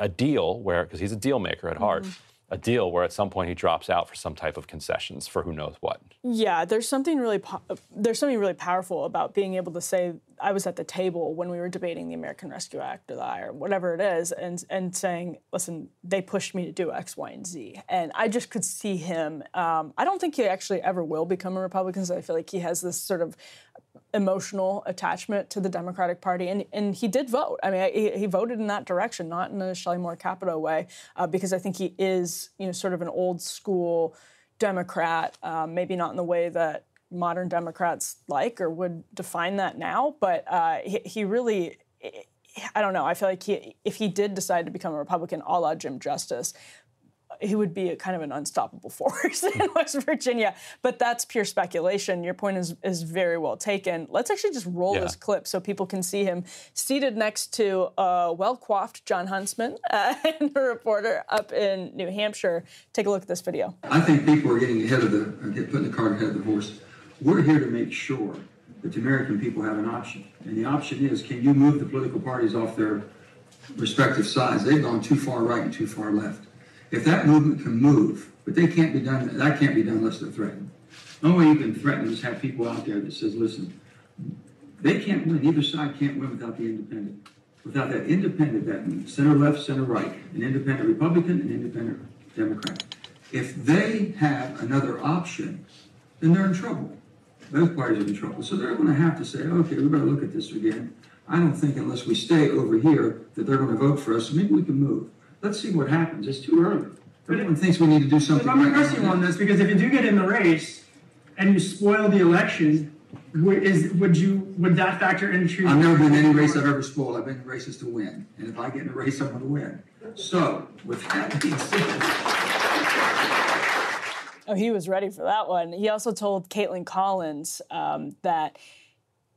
a deal where, because he's a deal maker at heart, mm-hmm. a deal where at some point he drops out for some type of concessions for who knows what. Yeah, there's something really po- uh, there's something really powerful about being able to say I was at the table when we were debating the American Rescue Act or the I or whatever it is, and and saying, listen, they pushed me to do X, Y, and Z, and I just could see him. Um, I don't think he actually ever will become a Republican. So I feel like he has this sort of emotional attachment to the Democratic Party, and, and he did vote. I mean, he, he voted in that direction, not in a Shelley Moore Capito way, uh, because I think he is, you know, sort of an old school Democrat, um, maybe not in the way that modern Democrats like or would define that now, but uh, he, he really. I don't know. I feel like he, if he did decide to become a Republican, a la Jim Justice, he would be a kind of an unstoppable force in West Virginia. But that's pure speculation. Your point is is very well taken. Let's actually just roll Yeah. this clip so people can see him seated next to a well coiffed Jon Huntsman uh, and a reporter up in New Hampshire. Take a look at this video. I think people are getting ahead of the, are get- putting the cart ahead of the horse. We're here to make sure that the American people have an option. And the option is, can you move the political parties off their respective sides? They've gone too far right and too far left. If that movement can move, but they can't be done, that can't be done unless they're threatened. The only way you can threaten is have people out there that says, listen, they can't win. Either side can't win without the independent. Without that independent, that center left, center right, an independent Republican, an independent Democrat. If they have another option, then they're in trouble. Both parties are in trouble. So they're going to have to say, okay, we better look at this again. I don't think unless we stay over here that they're going to vote for us. Maybe we can move. Let's see what happens. It's too early. Everyone thinks we need to do something. If I'm pressing on this because if you do get in the race and you spoil the election, would- is would you would that factor into? I've never been in any race I've ever spoiled. I've been in races to win. And if I get in a race, I'm going to win. So, with that being said, Oh, he was ready for that one. He also told Kaitlan Collins um, that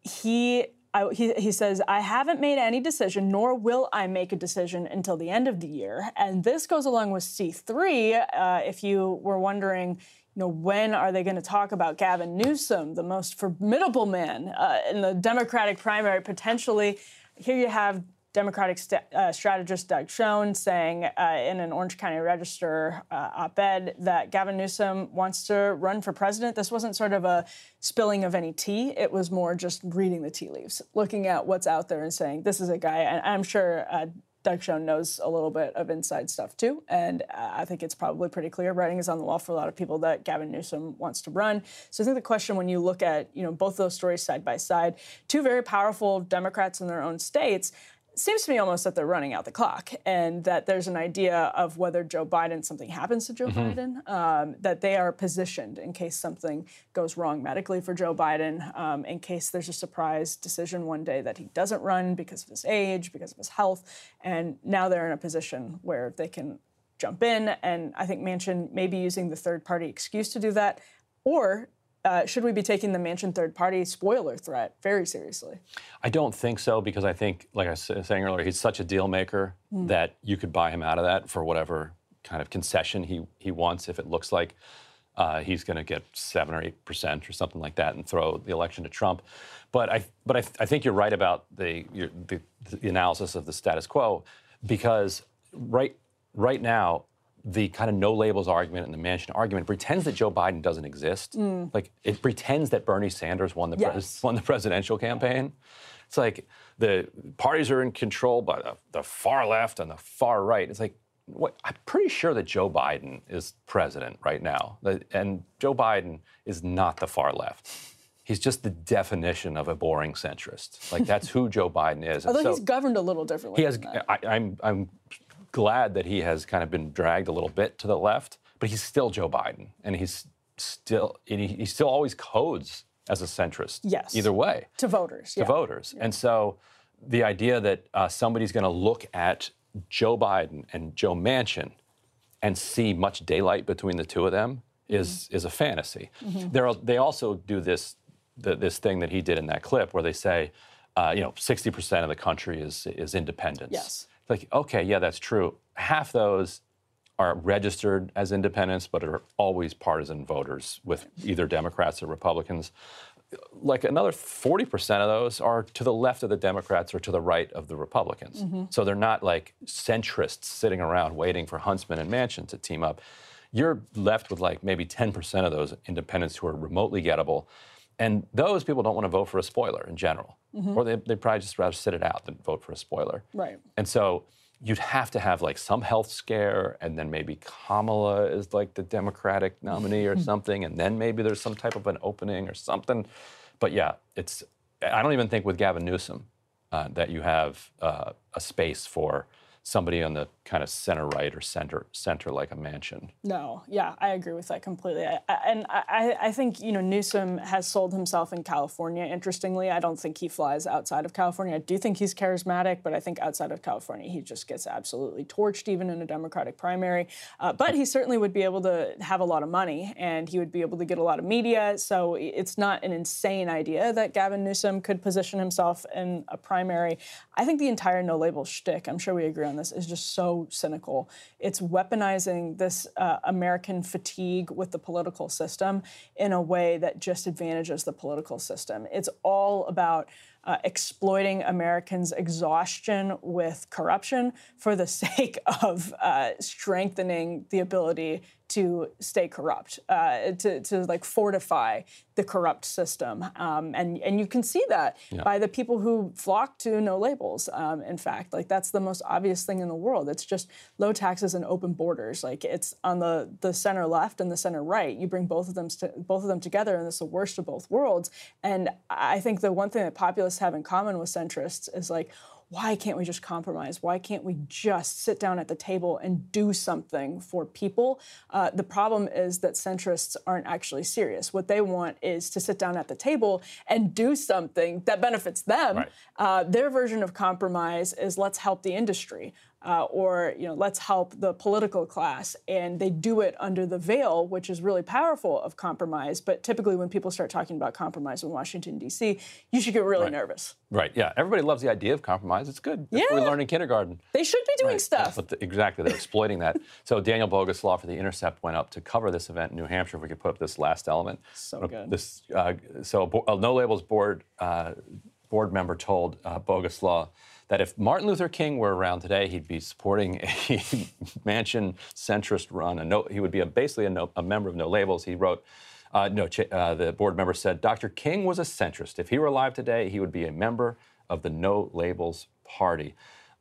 he, I, he he says, "I haven't made any decision, nor will I make a decision until the end of the year." And this goes along with C three. Uh, if you were wondering. You know, when are they going to talk about Gavin Newsom, the most formidable man uh, in the Democratic primary, potentially? Here you have Democratic st- uh, strategist Doug Schoen saying uh, in an Orange County Register uh, op ed that Gavin Newsom wants to run for president. This wasn't sort of a spilling of any tea, it was more just reading the tea leaves, looking at what's out there and saying, this is a guy, and I'm sure. Uh, Doug Schoen knows a little bit of inside stuff too, and uh, I think it's probably pretty clear. Writing is on the wall for a lot of people that Gavin Newsom wants to run. So I think the question, when you look at you know both those stories side by side, two very powerful Democrats in their own states, seems to me almost that they're running out the clock and that there's an idea of whether Joe Biden, something happens to Joe Mhm. Biden, um, that they are positioned in case something goes wrong medically for Joe Biden, um, in case there's a surprise decision one day that he doesn't run because of his age, because of his health. And now they're in a position where they can jump in. And I think Manchin may be using the third party excuse to do that. Or uh, should we be taking the Manchin third party spoiler threat very seriously? I don't think so because I think, like I was saying earlier, he's such a deal maker Mm. that you could buy him out of that for whatever kind of concession he, he wants if it looks like uh, he's going to get seven or eight percent or something like that and throw the election to Trump. But I but I, I think you're right about the, your, the the analysis of the status quo because right right now the kind of no labels argument and the Manchin argument pretends that Joe Biden doesn't exist. Mm. Like it pretends that Bernie Sanders won the pres- Yes. won the presidential campaign. It's like the parties are in control by the, the far left and the far right. It's like what, I'm pretty sure that Joe Biden is president right now, and Joe Biden is not the far left. He's just the definition of a boring centrist. Like that's who Joe Biden is. Although so- he's governed a little differently. he has. I, I'm. I'm glad that he has kind of been dragged a little bit to the left, but he's still Joe Biden, and he's still. And he, he still always codes as a centrist. Yes. Either way to voters. to yeah. voters. And so the idea that uh, somebody's going to look at Joe Biden and Joe Manchin and see much daylight between the two of them is is a fantasy. Mhm. There they also do this the, this thing that he did in that clip where they say, uh, you know, 60% of the country is is independents. Yes. Like, okay, yeah, that's true. Half those are registered as independents, but are always partisan voters with either Democrats or Republicans. Like another 40% of those are to the left of the Democrats or to the right of the Republicans. Mhm. So they're not like centrists sitting around waiting for Huntsman and Manchin to team up. You're left with like maybe 10% of those independents who are remotely gettable. And those people don't want to vote for a spoiler in general. Mhm. Or they, they'd probably just rather sit it out than vote for a spoiler. Right. And so you'd have to have like some health scare, and then maybe Kamala is like the Democratic nominee or something, and then maybe there's some type of an opening or something. But yeah, it's. I don't even think with Gavin Newsom uh, that you have uh, a space for somebody on the kind of center right or center center like a Manchin. No, yeah, I agree with that completely. I, and I, I think you know Newsom has sold himself in California. Interestingly, I don't think he flies outside of California. I do think he's charismatic, but I think outside of California, he just gets absolutely torched, even in a Democratic primary. Uh, but he certainly would be able to have a lot of money, and he would be able to get a lot of media. So it's not an insane idea that Gavin Newsom could position himself in a primary. I think the entire no label shtick, I'm sure we agree on this, is just so cynical. It's weaponizing this uh, American fatigue with the political system in a way that just advantages the political system. It's all about uh, exploiting Americans' exhaustion with corruption for the sake of uh, strengthening the ability to stay corrupt, uh, to, to like fortify the corrupt system. Um, and, and you can see that yeah. by the people who flock to no labels. Um, in fact, like that's the most obvious thing in the world. It's just low taxes and open borders. Like it's on the, the center left and the center right. You bring both of them st- both of them together, and it's the worst of both worlds. And I think the one thing that populists have in common with centrists is like, why can't we just compromise? Why can't we just sit down at the table and do something for people? Uh, the problem is that centrists aren't actually serious. What they want is to sit down at the table and do something that benefits them. Right. Uh, their version of compromise is let's help the industry uh, or you know let's help the political class. And they do it under the veil which is really powerful of compromise. But typically when people start talking about compromise in washington d.c you should get really right. nervous. Right. Yeah. Everybody loves the idea of compromise. It's good. Yeah. we learn in kindergarten. They should be doing right. stuff. But the, exactly they're exploiting that. So daniel boguslaw for the intercept went up to cover this event in new hampshire if we could put up this last element. So good. this uh, so uh, no labels board uh, board member told uh, boguslaw that if Martin Luther King were around today, he'd be supporting a Manchin centrist run. A no, he would be a, basically a, no, a, member of No Labels. He wrote, uh, no, uh, the board member said, Dr. King was a centrist. If he were alive today, he would be a member of the No Labels Party.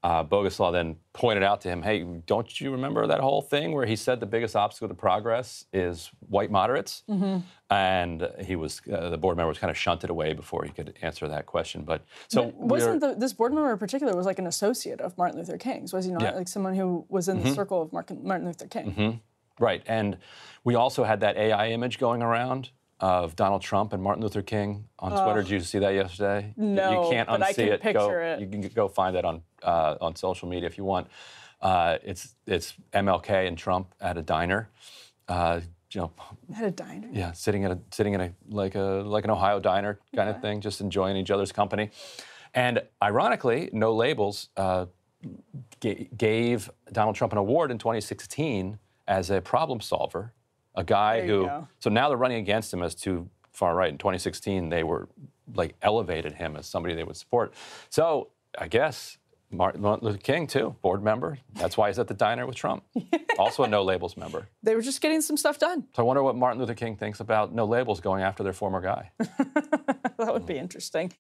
Uh, Boguslaw then pointed out to him, hey, don't you remember that whole thing where he said the biggest obstacle to progress is white moderates? Mm-hmm. And he was, uh, the board member was kind of shunted away before he could answer that question. But so but wasn't the, this board member in particular was like an associate of Martin Luther King's, was he not? Yeah. Like someone who was in mm-hmm. the circle of Martin Luther King. Mm-hmm. Right. And we also had that AI image going around of Donald Trump and Martin Luther King on Twitter. Did you see that yesterday? No, you can't but unsee I can it. Picture go, it. You can go find that on uh, on social media if you want. Uh, it's it's MLK and Trump at a diner. Uh, you know, at a diner. Yeah, sitting at a sitting in a like a like an Ohio diner kind okay. of thing, just enjoying each other's company. And ironically, No Labels uh, g- gave Donald Trump an award in 2016 as a problem solver a guy who. So now they're running against him as too far right. In 2016, they were like elevated him as somebody they would support. So I guess Martin Luther King too, board member. That's why he's at the diner with Trump. also a no labels member. They were just getting some stuff done. So I wonder what Martin Luther King thinks about no labels going after their former guy. that would be interesting.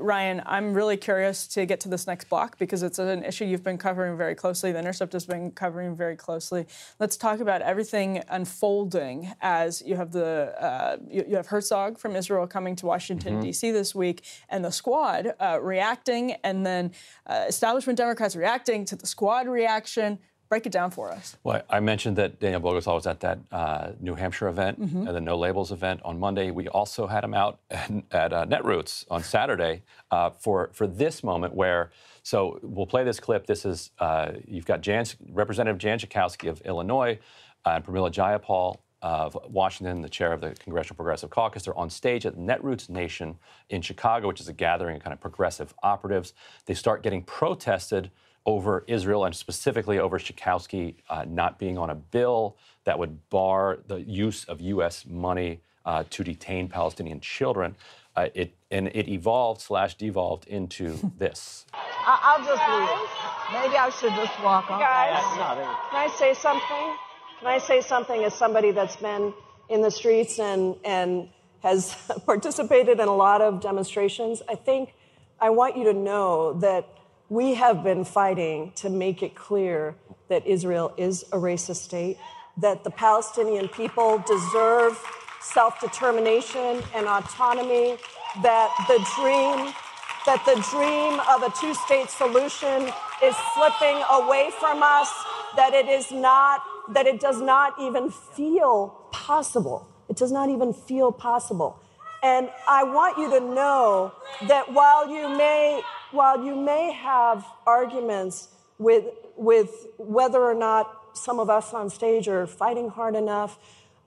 Ryan, I'm really curious to get to this next block because it's an issue you've been covering very closely. The Intercept has been covering very closely. Let's talk about everything unfolding as you have the uh, you, you, have Herzog from Israel coming to Washington mm-hmm. D.C. this week, and the Squad uh, reacting, and then uh, establishment Democrats reacting to the Squad reaction. Break it down for us. Well, I mentioned that Daniel Boguslaw was at that uh, New Hampshire event mm-hmm. and the No Labels event on Monday. We also had him out at, at uh, Netroots on Saturday uh, for for this moment where. So we'll play this clip. This is uh, you've got Jan, Representative Jan Schakowsky of Illinois and Pramila Jayapal of Washington, the chair of the Congressional Progressive Caucus. They're on stage at Netroots Nation in Chicago, which is a gathering of kind of progressive operatives. They start getting protested over Israel and specifically over Schakowsky uh, not being on a bill that would bar the use of U.S. money uh, to detain Palestinian children. Uh, it and it evolved slash devolved into this. I'll just leave. Maybe I should just walk off. Guys, can I say something? Can I say something as somebody that's been in the streets and and has participated in a lot of demonstrations? I think I want you to know that we have been fighting to make it clear that Israel is a racist state, that the Palestinian people deserve self determination and autonomy, that the dream that the dream of a two state solution is slipping away from us, that it is not, that it does not even feel possible. It does not even feel possible. And I want you to know that while you may, while you may have arguments with, with whether or not some of us on stage are fighting hard enough,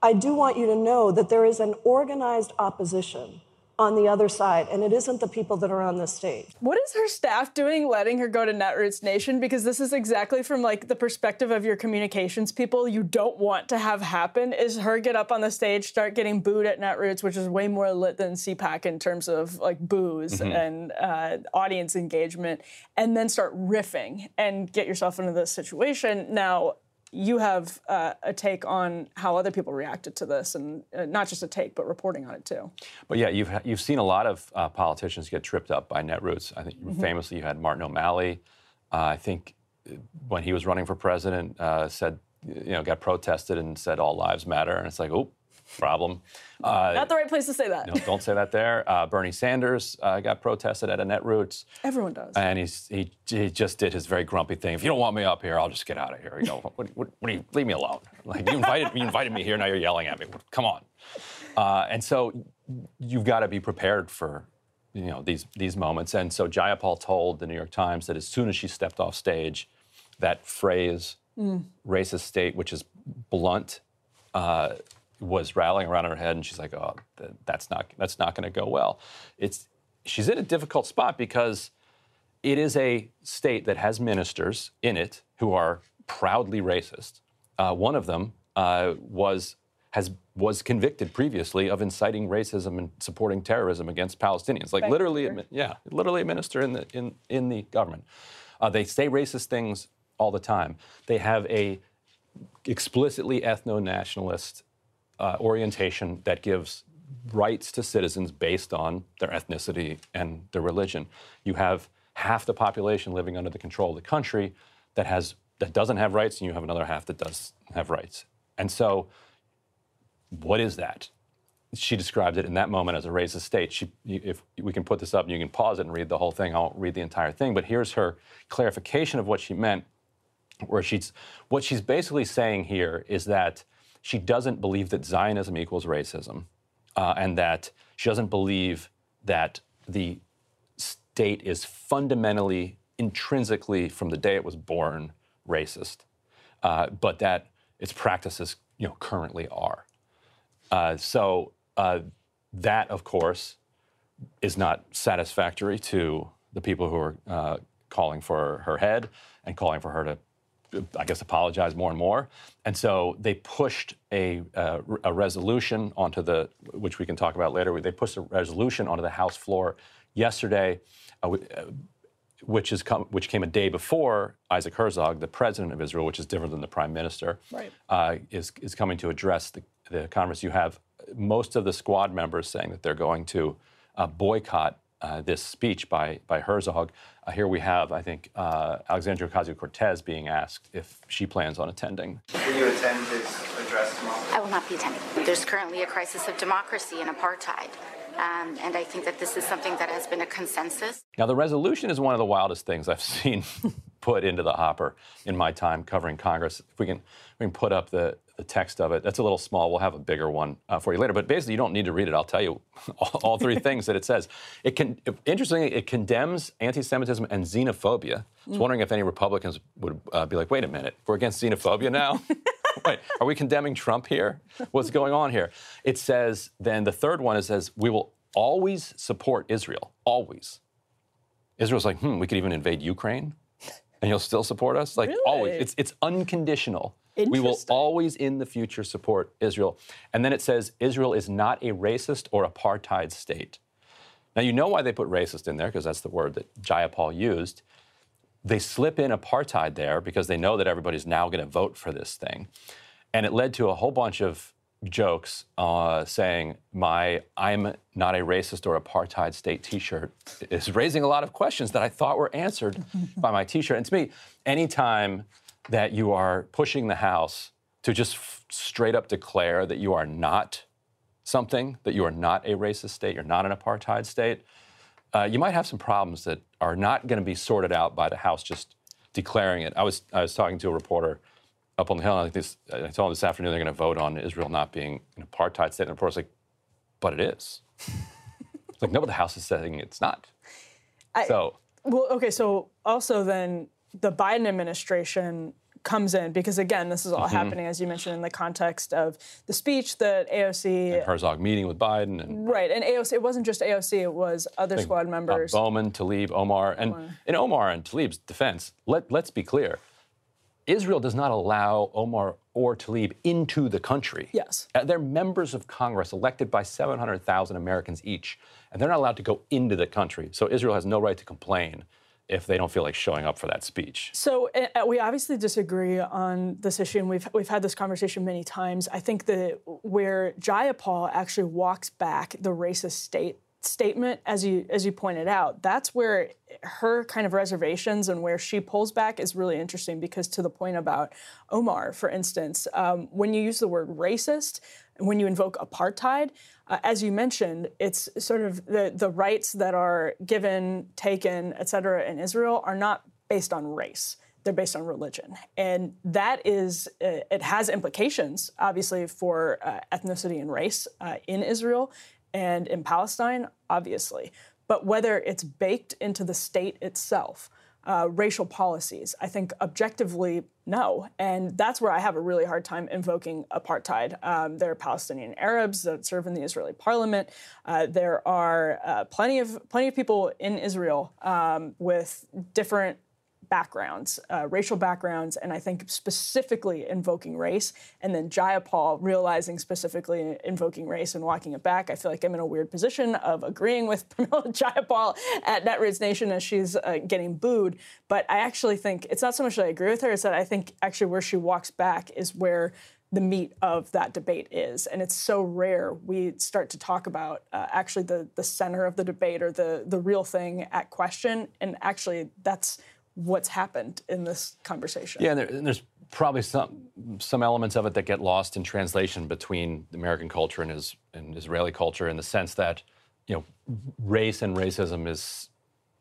I do want you to know that there is an organized opposition on the other side, and it isn't the people that are on the stage. What is her staff doing letting her go to Netroots Nation? Because this is exactly from like the perspective of your communications people you don't want to have happen is her get up on the stage, start getting booed at Netroots, which is way more lit than CPAC in terms of like booze Mhm. and uh, audience engagement, and then start riffing and get yourself into this situation. Now, you have uh, a take on how other people reacted to this, and uh, not just a take, but reporting on it too. But yeah, you've you've seen a lot of uh, politicians get tripped up by Netroots. I think Mhm. famously you had Martin O'Malley. Uh, I think uh, when he was running for president, uh, said you know got protested and said all lives matter, and it's like oh problem. Uh, Not the right place to say that. no, don't say that there. Uh, Bernie Sanders uh, got protested at a Netroots. Everyone does. And he's, he, he just did his very grumpy thing. If you don't want me up here, I'll just get out of here. You know, what, what, what do you, leave me alone. Like you invited, you invited me here, now you're yelling at me. Come on. Uh, and so you've got to be prepared for, you know, these these moments. And so Jayapal told the New York Times that as soon as she stepped off stage, that phrase Mm. racist state, which is blunt, uh, was rattling around in her head, and she's like, "Oh, th- that's not that's not going to go well." It's she's in a difficult spot because it is a state that has ministers in it who are proudly racist. Uh, one of them uh, was has was convicted previously of inciting racism and supporting terrorism against Palestinians. Like Right. literally, admi- yeah, literally a minister in the in in the government. Uh, they say racist things all the time. They have a explicitly ethno-nationalist uh, orientation that gives rights to citizens based on their ethnicity and their religion. You have half the population living under the control of the country that has that doesn't have rights, and you have another half that does have rights. And so, what is that? She described it in that moment as a racist state. She, if we can put this up and you can pause it and read the whole thing, I won't read the entire thing. But here's her clarification of what she meant where she's what she's basically saying here is that she doesn't believe that Zionism equals racism, uh, and that she doesn't believe that the state is fundamentally, intrinsically, from the day it was born, racist, uh, but that its practices, you know, currently are. Uh, so uh, that, of course, is not satisfactory to the people who are uh, calling for her head and calling for her to, I guess, apologize more and more. And so they pushed a, uh, a resolution onto the, which we can talk about later. They pushed a resolution onto the House floor yesterday, uh, uh, which is come, which came a day before Isaac Herzog, the president of Israel, which is different than the prime minister, Right. uh, is is coming to address the, the Congress. You have most of the squad members saying that they're going to uh, boycott uh, this speech by by Herzog. Uh, here we have, I think, uh, Alexandria Ocasio Cortez being asked if she plans on attending. Will you attend his address tomorrow? I will not be attending. There's currently a crisis of democracy and apartheid. Um, and I think that this is something that has been a consensus. Now, the resolution is one of the wildest things I've seen put into the hopper in my time covering Congress. If we can, we can put up the, the text of it. That's a little small. We'll have a bigger one uh, for you later. But basically, you don't need to read it. I'll tell you all, all three things that it says. It can, interestingly, it condemns anti-Semitism and xenophobia. I was Mm. wondering if any Republicans would uh, be like, "Wait a minute, we're against xenophobia now." Wait, are we condemning Trump here? What's going on here? It says, then the third one is says, we will always support Israel. Always. Israel's like, hmm, we could even invade Ukraine and you'll still support us? Like always. It's it's unconditional. We will always in the future support Israel. And then it says Israel is not a racist or apartheid state. Now you know why they put racist in there, because that's the word that Jayapal used. They slip in apartheid there because they know that everybody's now going to vote for this thing. And it led to a whole bunch of jokes uh, saying my I'm not a racist or apartheid state T-shirt is raising a lot of questions that I thought were answered by my T-shirt. And to me, anytime that you are pushing the House to just f- straight up declare that you are not something, that you are not a racist state, you're not an apartheid state, uh, you might have some problems that are not going to be sorted out by the House just declaring it. I was I was talking to a reporter up on the hill. And I, think this, I told him this afternoon they're going to vote on Israel not being an apartheid state. And the reporter's like, but it is. it's like, no, but the House is saying it's not. I- so Well, okay, so also then the Biden administration comes in because again, this is all Mhm. happening as you mentioned in the context of the speech that AOC and Herzog meeting with Biden and right, and AOC it wasn't just AOC, it was other think, squad uh, members. Bowman, Tlaib, Omar, and in Omar and Tlaib's defense, let, let's be clear. Israel does not allow Omar or Tlaib into the country. Yes. Uh, They're members of Congress elected by 700,000 Americans each, and they're not allowed to go into the country. So Israel has no right to complain if they don't feel like showing up for that speech. So uh, we obviously disagree on this issue, and we've we've had this conversation many times. I think that where Jayapal actually walks back the racist state statement, as you as you pointed out, that's where her kind of reservations and where she pulls back is really interesting. Because to the point about Omar, for instance, um, when you use the word racist, when you invoke apartheid, uh, as you mentioned, it's sort of the, the rights that are given, taken, et cetera, in Israel are not based on race. They're based on religion. And that is, uh, it has implications, obviously, for uh, ethnicity and race uh, in Israel and in Palestine, obviously. But whether it's baked into the state itself, uh, racial policies, I think objectively, no. And that's where I have a really hard time invoking apartheid. Um, there are Palestinian Arabs that serve in the Israeli parliament. Uh, there are uh, plenty of plenty of people in Israel um, with different backgrounds, uh, racial backgrounds, and I think specifically invoking race, and then Jayapal realizing specifically invoking race and walking it back. I feel like I'm in a weird position of agreeing with Pramila Jayapal at Netroots Nation as she's uh, getting booed, but I actually think it's not so much that I agree with her, it's that I think actually where she walks back is where the meat of that debate is. And it's so rare we start to talk about uh, actually the, the center of the debate or the, the real thing at question. And actually, that's what's happened in this conversation. Yeah, and, there, and there's probably some some elements of it that get lost in translation between American culture and, is, and Israeli culture in the sense that you know race and racism is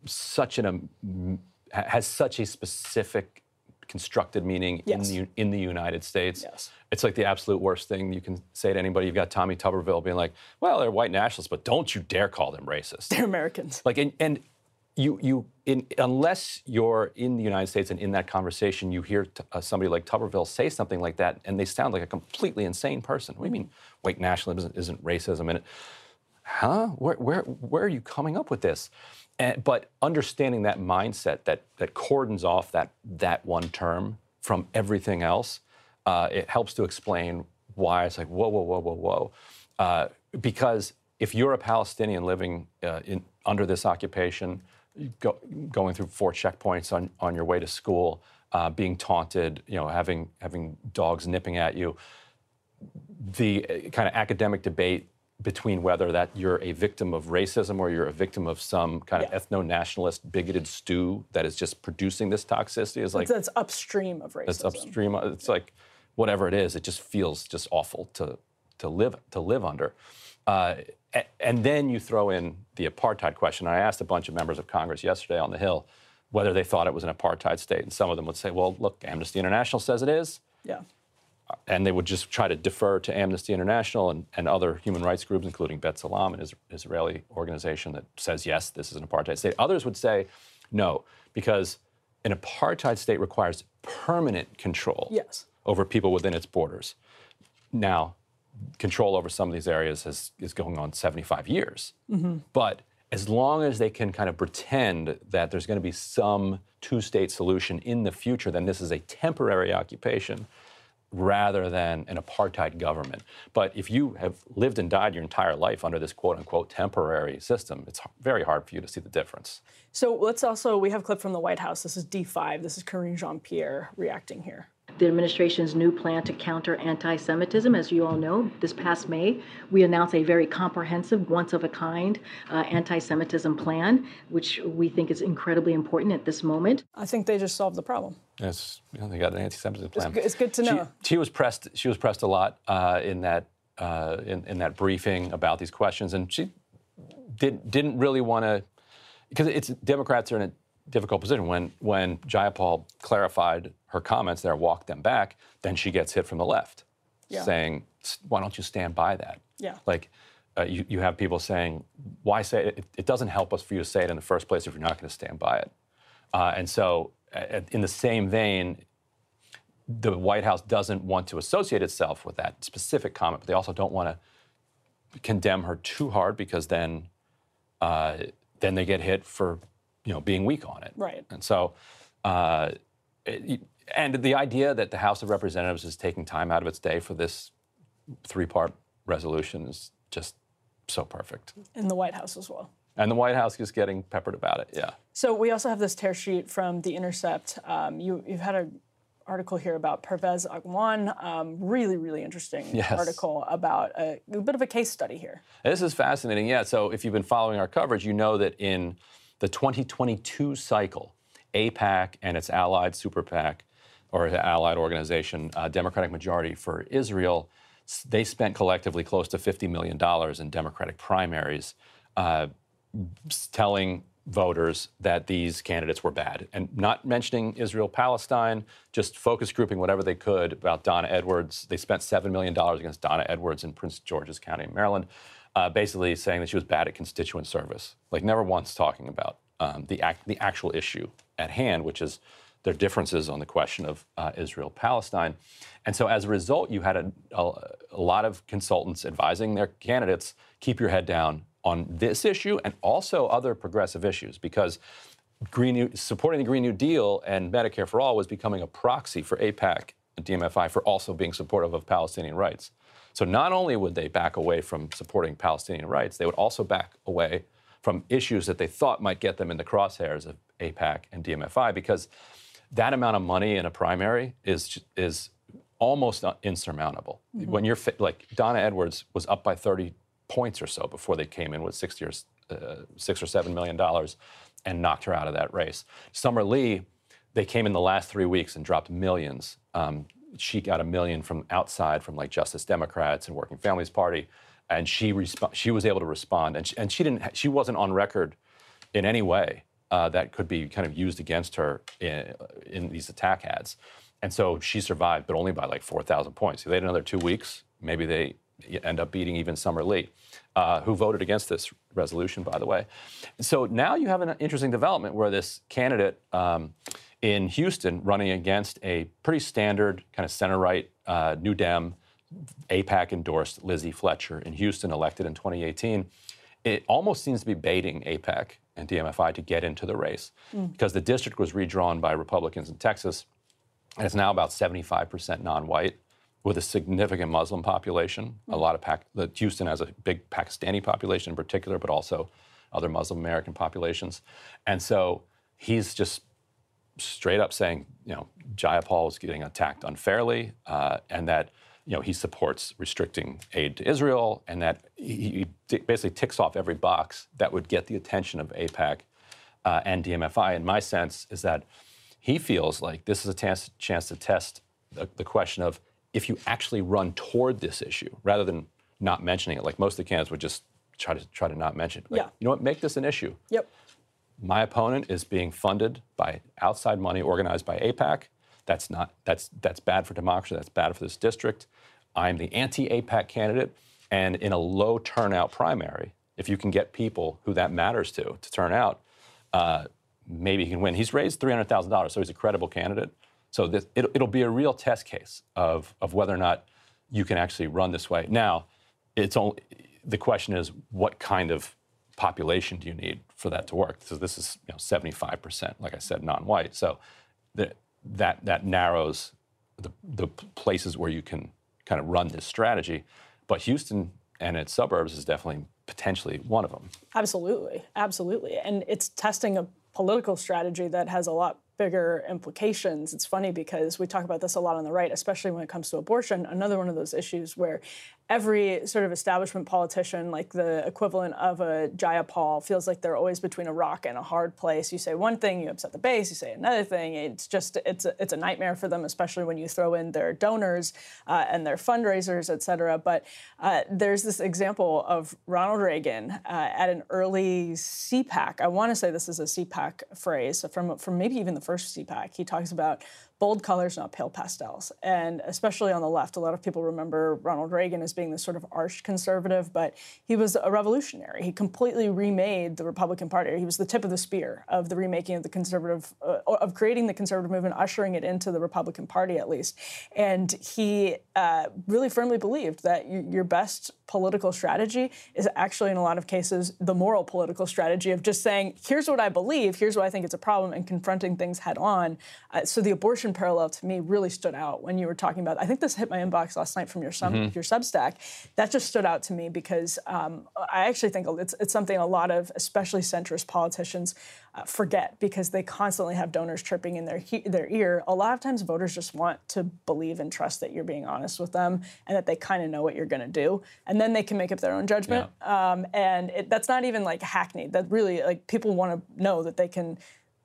such an um, has such a specific constructed meaning Yes. in the in the United States. Yes. It's like the absolute worst thing you can say to anybody. You've got Tommy Tuberville being like, "Well, they're white nationalists, but don't you dare call them racist." They're Americans. Like, and, and you, you, in, unless you're in the United States and in that conversation, you hear t- uh, somebody like Tuberville say something like that, and they sound like a completely insane person. What do you mean white nationalism isn't, isn't racism? And it, huh? Where, where, where are you coming up with this? And, but understanding that mindset that, that cordons off that, that one term from everything else, uh, it helps to explain why it's like, whoa, whoa, whoa, whoa, whoa. Uh, because if you're a Palestinian living uh, in, under this occupation, go, going through four checkpoints on, on your way to school, uh, being taunted, you know, having, having dogs nipping at you, the kind of academic debate between whether that you're a victim of racism or you're a victim of some kind of ethno-nationalist bigoted stew that is just producing this toxicity is like that's, that's upstream of racism. that's upstream. It's like whatever it is, it just feels just awful to to live to live under. Uh, and then you throw in the apartheid question. I asked a bunch of members of Congress yesterday on the Hill whether they thought it was an apartheid state, and some of them would say, "Well, look, Amnesty International says it is." Yeah. and they would just try to defer to Amnesty International and, and other human rights groups, including B'Tselem, an Israeli organization that says, yes, this is an apartheid state. Others would say, no, because an apartheid state requires permanent control Yes. over people within its borders. Now, control over some of these areas has, is going on 75 years. Mm-hmm. But as long as they can kind of pretend that there's going to be some two state solution in the future, then this is a temporary occupation rather than an apartheid government. But if you have lived and died your entire life under this quote unquote temporary system, it's very hard for you to see the difference. So let's also, we have a clip from the White House. This is D5. This is Karine Jean Pierre reacting here. The administration's new plan to counter anti Semitism, as you all know, this past May, we announced a very comprehensive, once of a kind uh, anti Semitism plan, which we think is incredibly important at this moment. I think they just solved the problem. Yes, you know, they got an anti-Semitism It's, plan. good- it's good to She- know. She, was pressed. She was pressed a lot uh, in that uh, in, in that briefing about these questions, and she did, didn't really want to because it's Democrats are in a difficult position when when Jayapal clarified her comments there, walked them back, then she gets hit from the left, Yeah. saying, "Why don't you stand by that?" Yeah. Like, uh, you, you have people saying, why say it? It doesn't help us for you to say it in the first place if you're not going to stand by it. Uh, and so, uh, in the same vein, the White House doesn't want to associate itself with that specific comment, but they also don't want to condemn her too hard because then, uh, then they get hit for, you know, being weak on it. Right. And so, uh, it- and the idea that the House of Representatives is taking time out of its day for this three-part resolution is just so perfect. in the White House as well. And the White House is getting peppered about it. Yeah. So we also have this tear sheet from The Intercept. Um, you, you've had an article here about Pervez Agwan. Um, really, really interesting Yes. article about a, a bit of a case study here. This is fascinating. Yeah. So if you've been following our coverage, you know that in the 2022 cycle, AIPAC and its allied super PAC, or allied organization, uh, Democratic Majority for Israel, they spent collectively close to $50 million in Democratic primaries, uh, telling voters that these candidates were bad and not mentioning Israel Palestine, just focus grouping whatever they could about Donna Edwards. They spent $7 million against Donna Edwards in Prince George's County, Maryland, uh, basically saying that she was bad at constituent service, like never once talking about um, the, act, the actual issue at hand, which is their differences on the question of uh, Israel Palestine. And so as a result, you had a, a, a lot of consultants advising their candidates keep your head down on this issue and also other progressive issues because Green New, supporting the Green New Deal and Medicare for All was becoming a proxy for AIPAC and DMFI for also being supportive of Palestinian rights. So not only would they back away from supporting Palestinian rights, they would also back away from issues that they thought might get them in the crosshairs of AIPAC and DMFI because that amount of money in a primary is is almost insurmountable. Mhm. When you're like Donna Edwards was up by 30 points or so before they came in with six years, uh, six or seven million dollars, and knocked her out of that race. Summer Lee, they came in the last three weeks and dropped millions. Um, she got a million from outside, from like Justice Democrats and Working Families Party, and she resp- she was able to respond, and she, and she didn't ha- she wasn't on record in any way uh, that could be kind of used against her in, in these attack ads. And so she survived, but only by like 4,000 points. If they had another two weeks, maybe they end up beating even Summer Lee, uh, who voted against this resolution, by the way. So now you have an interesting development where this candidate um, in Houston running against a pretty standard kind of center right uh, New Dem, AIPAC endorsed Lizzie Fletcher in Houston, elected in 2018. It almost seems to be baiting AIPAC and DMFI to get into the race Mm. because the district was redrawn by Republicans in Texas, and it's now about 75% non-white with a significant Muslim population. A lot of Pac- Houston has a big Pakistani population in particular, but also other Muslim American populations, and so he's just straight up saying, you know, Jayapal is getting attacked unfairly, uh, and that you know he supports restricting aid to Israel, and that he, he basically ticks off every box that would get the attention of AIPAC uh, and DMFI. And my sense is that he feels like this is a chance, chance to test the, the question of if you actually run toward this issue rather than not mentioning it. Like most of the candidates would just try to try to not mention it. Like, Yeah. You know what? Make this an issue. Yep. My opponent is being funded by outside money organized by AIPAC. That's not that's that's bad for democracy. That's bad for this district. I'm the anti-AIPAC candidate, and in a low turnout primary, if you can get people who that matters to to turn out, uh, maybe he can win. He's raised three hundred thousand dollars, so he's a credible candidate. So this, it'll, it'll be a real test case of of whether or not you can actually run this way. Now, it's only the question is what kind of population do you need for that to work? So this is you know 75%, like I said, non-white. So the, that that narrows the, the places where you can kind of run this strategy. But Houston and its suburbs is definitely potentially one of them. Absolutely, absolutely. And it's testing a political strategy that has a lot bigger implications. It's funny because we talk about this a lot on the right, especially when it comes to abortion, another one of those issues where every sort of establishment politician, like the equivalent of a Jayapal, feels like they're always between a rock and a hard place. You say one thing, you upset the base. You say another thing. It's just it's a, it's a nightmare for them, especially when you throw in their donors uh, and their fundraisers, et cetera. But uh, there's this example of Ronald Reagan uh, at an early CPAC. I want to say this is a CPAC phrase from from maybe even the first CPAC. He talks about bold colors, not pale pastels. And especially on the left, a lot of people remember Ronald Reagan as being this sort of arch conservative, but he was a revolutionary. He completely remade the Republican Party. He was the tip of the spear of the remaking of the conservative, uh, of creating the conservative movement, ushering it into the Republican Party at least. And he uh, really firmly believed that your best political strategy is actually, in a lot of cases, the moral political strategy of just saying, here's what I believe, here's what I think it's a problem, and confronting things head on. Uh, so the abortion parallel to me really stood out when you were talking about. I think this hit my inbox last night from your sub, mm-hmm. your Substack. That just stood out to me because um, I actually think it's, it's something a lot of, especially centrist politicians, uh, forget because they constantly have donors chirping in their he- their ear. A lot of times, voters just want to believe and trust that you're being honest with them and that they kind of know what you're going to do, and then they can make up their own judgment. Yeah. Um, and it, that's not even like hackneyed. That really like people want to know that they can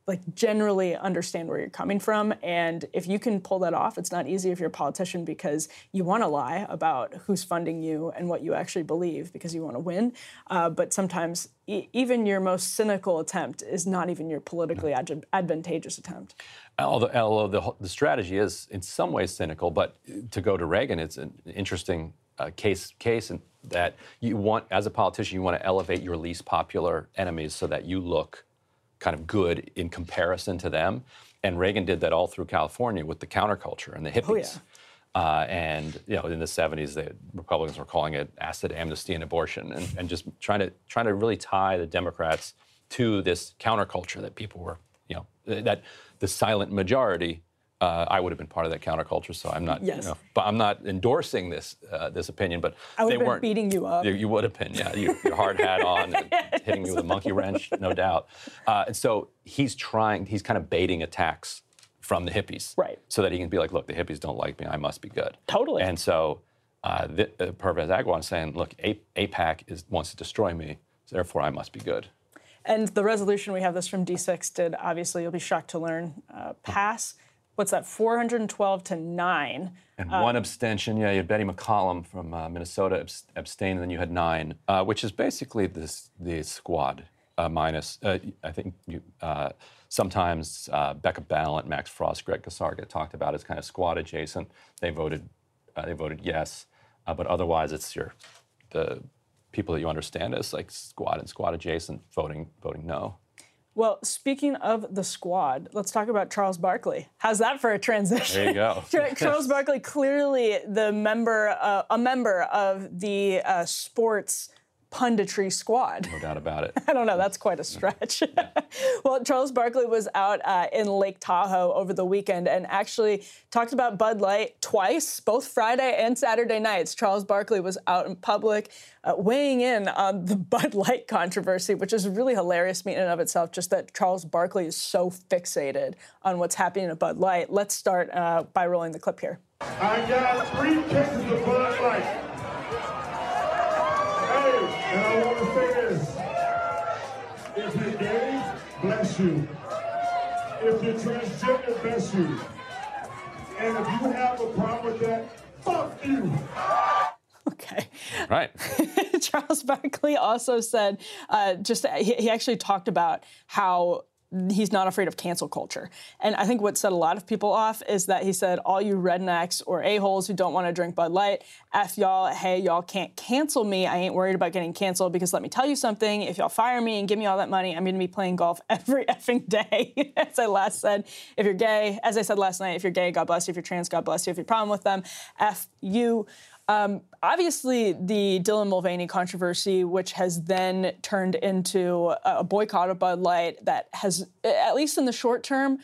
like generally understand where you're coming from. And if you can pull that off it's not easy if you're a politician because you want to lie about who's funding you and what you actually believe because you want to win. Uh, but sometimes e- even your most cynical attempt is not even your politically ad- advantageous attempt. Although, although the, the strategy is in some ways cynical but to go to reagan it's an interesting uh, case case that you want as a politician you want to elevate your least popular enemies so that you look kind of good in comparison to them. And Reagan did that all through California with the counterculture and the hippies. Oh, yeah. Uh, and you know, in the 70s, the Republicans were calling it acid amnesty and abortion, and, and just trying to trying to really tie the Democrats to this counterculture that people were, you know, that the silent majority uh, I would have been part of that counterculture. So I'm not, yes. you know, but I'm not endorsing this uh, this opinion. But I would they have weren't beating you up. You, you would have been, yeah. You, your hard hat on, and hitting me with a monkey wrench, no doubt. Uh, and so he's trying. He's kind of baiting attacks from the hippies, right? So that he can be like, look, the hippies don't like me. I must be good. Totally. And so uh, the, uh, Pervez Agwan saying, look, A- AIPAC is, wants to destroy me, so therefore I must be good. And the resolution we have this from D6 did obviously you'll be shocked to learn uh, pass what's that, 412 to 9. And one uh, abstention. Yeah, you had Betty McCollum from uh, Minnesota abstain, and then you had nine, uh, which is basically this, the squad uh, minus, uh, I think you, uh, sometimes Becca Balint, Max Frost, Greg Casar get talked about as kind of squad adjacent. They voted, they voted yes, but otherwise it's your, the people that you understand as like squad and squad adjacent voting, voting no. Well, speaking of the squad, let's talk about Charles Barkley. How's that for a transition? There you go. Charles Barkley, clearly the member, uh, a member of the uh, sports punditry squad. No doubt about it. I don't know, that's quite a stretch. Yeah. well, Charles Barkley was out uh, in Lake Tahoe over the weekend and actually talked about Bud Light twice, both Friday and Saturday nights. Charles Barkley was out in public uh, weighing in on the Bud Light controversy, which is really hilarious in and of itself, just that Charles Barkley is so fixated on what's happening at Bud Light. Let's start uh, by rolling the clip here. I got three cases of Bud Light. And I want to say this. If you're gay, bless you. If you're transgender, bless you. And if you have a problem with that, fuck you. Okay. Right. Charles Barkley also said, uh, just he, he actually talked about how he's not afraid of cancel culture. And I think what set a lot of people off is that he said, all you rednecks or a-holes who don't want to drink Bud Light, F y'all, hey, y'all can't cancel me. I ain't worried about getting canceled because let me tell you something, if y'all fire me and give me all that money, I'm going to be playing golf every effing day. as I last said, if you're gay, as I said last night, if you're gay, God bless you. If you're trans, God bless you. If you have a problem with them, F you. Um, obviously, the Dylan Mulvaney controversy, which has then turned into a boycott of Bud Light, that has, at least in the short term,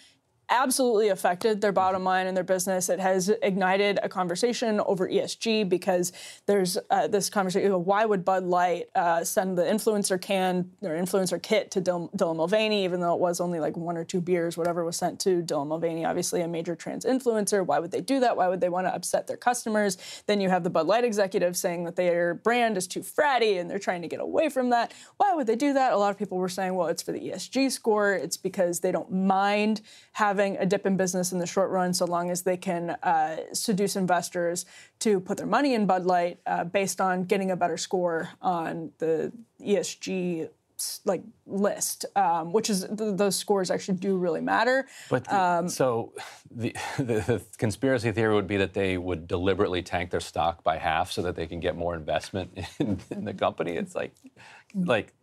absolutely affected their bottom line and their business. It has ignited a conversation over ESG because there's uh, this conversation. Why would Bud Light uh, send the influencer can or influencer kit to Dylan, Dylan Mulvaney, even though it was only like one or two beers, whatever was sent to Dylan Mulvaney, obviously a major trans influencer? Why would they do that? Why would they want to upset their customers? Then you have the Bud Light executive saying that their brand is too fratty and they're trying to get away from that. Why would they do that? A lot of people were saying, well, it's for the ESG score. It's because they don't mind having a dip in business in the short run so long as they can uh, seduce investors to put their money in Bud Light uh, based on getting a better score on the ESG like list, um, which is th- those scores actually do really matter. But the, um, so the, the, the, conspiracy theory would be that they would deliberately tank their stock by half so that they can get more investment in, in the company. It's like, like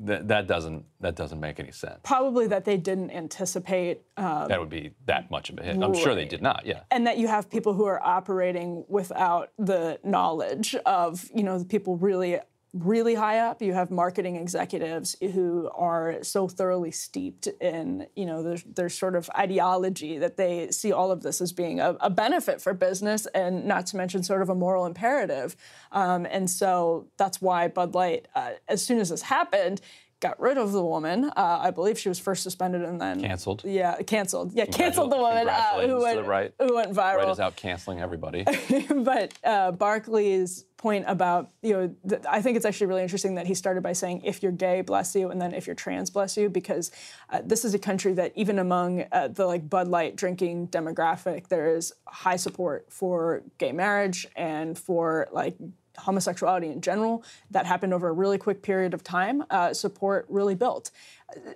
that, that doesn't that doesn't make any sense. Probably that they didn't anticipate. Um, that would be that much of a hit. I'm sure they did not. Yeah. And that you have people who are operating without the knowledge of you know the people really really high up you have marketing executives who are so thoroughly steeped in you know their, their sort of ideology that they see all of this as being a, a benefit for business and not to mention sort of a moral imperative um, and so that's why bud light uh, as soon as this happened got rid of the woman. Uh, I believe she was first suspended and then canceled. Yeah, canceled. Yeah, canceled the woman uh, who went right, who went viral. Right is out canceling everybody. but uh, Barkley's point about you know th- I think it's actually really interesting that he started by saying if you're gay, bless you, and then if you're trans, bless you, because uh, this is a country that even among uh, the like Bud Light drinking demographic, there is high support for gay marriage and for like homosexuality in general. That happened over a really quick period of time. Uh, support really built.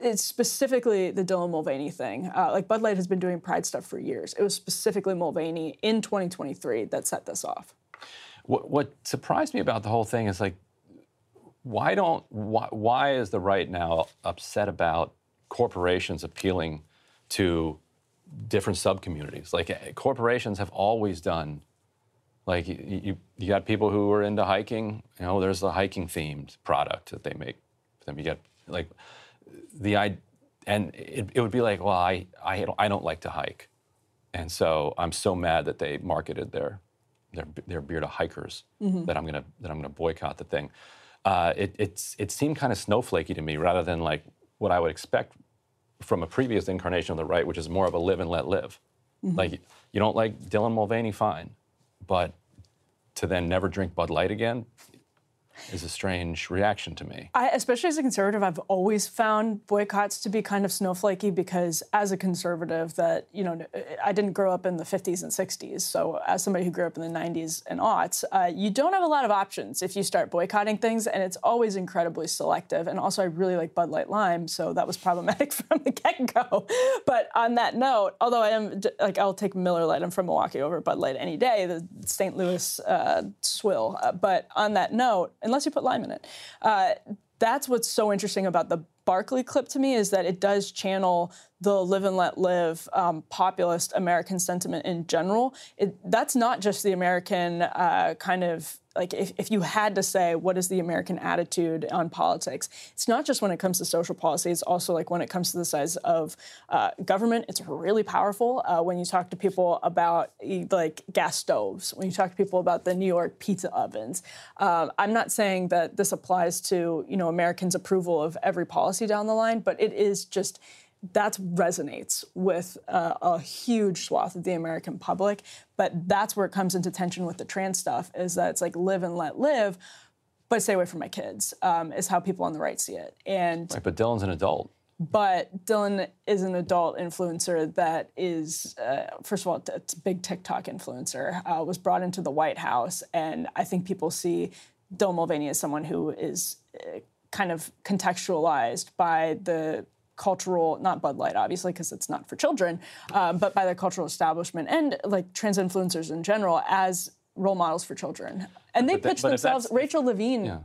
It's specifically the Dylan Mulvaney thing. Uh, like Bud Light has been doing Pride stuff for years. It was specifically Mulvaney in 2023 that set this off. What, what surprised me about the whole thing is like, why don't why, why is the right now upset about corporations appealing to different subcommunities? Like eh, corporations have always done like you, you, got people who are into hiking. You know, there's a hiking themed product that they make. Then you get like the I, and it, it would be like, well, I I don't, I don't like to hike, and so I'm so mad that they marketed their their beer to hikers mm-hmm. that I'm gonna that I'm gonna boycott the thing. Uh, it it's it seemed kind of snowflakey to me rather than like what I would expect from a previous incarnation of the right, which is more of a live and let live. Mm-hmm. Like you don't like Dylan Mulvaney, fine but to then never drink Bud Light again, is a strange reaction to me. I, especially as a conservative, I've always found boycotts to be kind of snowflakey because, as a conservative, that you know, I didn't grow up in the 50s and 60s. So, as somebody who grew up in the 90s and aughts, uh, you don't have a lot of options if you start boycotting things, and it's always incredibly selective. And also, I really like Bud Light Lime, so that was problematic from the get-go. But on that note, although I am like, I'll take Miller Lite. I'm from Milwaukee over Bud Light any day. The St. Louis uh, swill. Uh, but on that note unless you put lime in it. Uh, that's what's so interesting about the Barkley clip to me is that it does channel the live and let live um, populist American sentiment in general. It, that's not just the American uh, kind of like if, if you had to say what is the American attitude on politics, it's not just when it comes to social policy. It's also like when it comes to the size of uh, government. It's really powerful uh, when you talk to people about like gas stoves. When you talk to people about the New York pizza ovens. Um, I'm not saying that this applies to you know Americans' approval of every policy down the line, but it is just that resonates with uh, a huge swath of the American public. But that's where it comes into tension with the trans stuff is that it's like live and let live, but stay away from my kids, um, is how people on the right see it. And right, but Dylan's an adult. But Dylan is an adult influencer that is, uh, first of all, it's a big TikTok influencer, uh, was brought into the White House. And I think people see Dylan Mulvaney as someone who is uh, kind of contextualized by the cultural, not Bud Light, obviously, because it's not for children, um, but by the cultural establishment and like trans influencers in general as role models for children. And they pitch themselves. Rachel Levine yeah.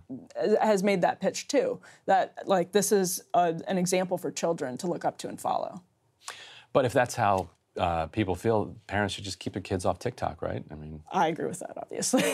has made that pitch too. That like this is a, an example for children to look up to and follow. But if that's how uh, people feel parents should just keep their kids off TikTok, right? I mean, I agree with that, obviously.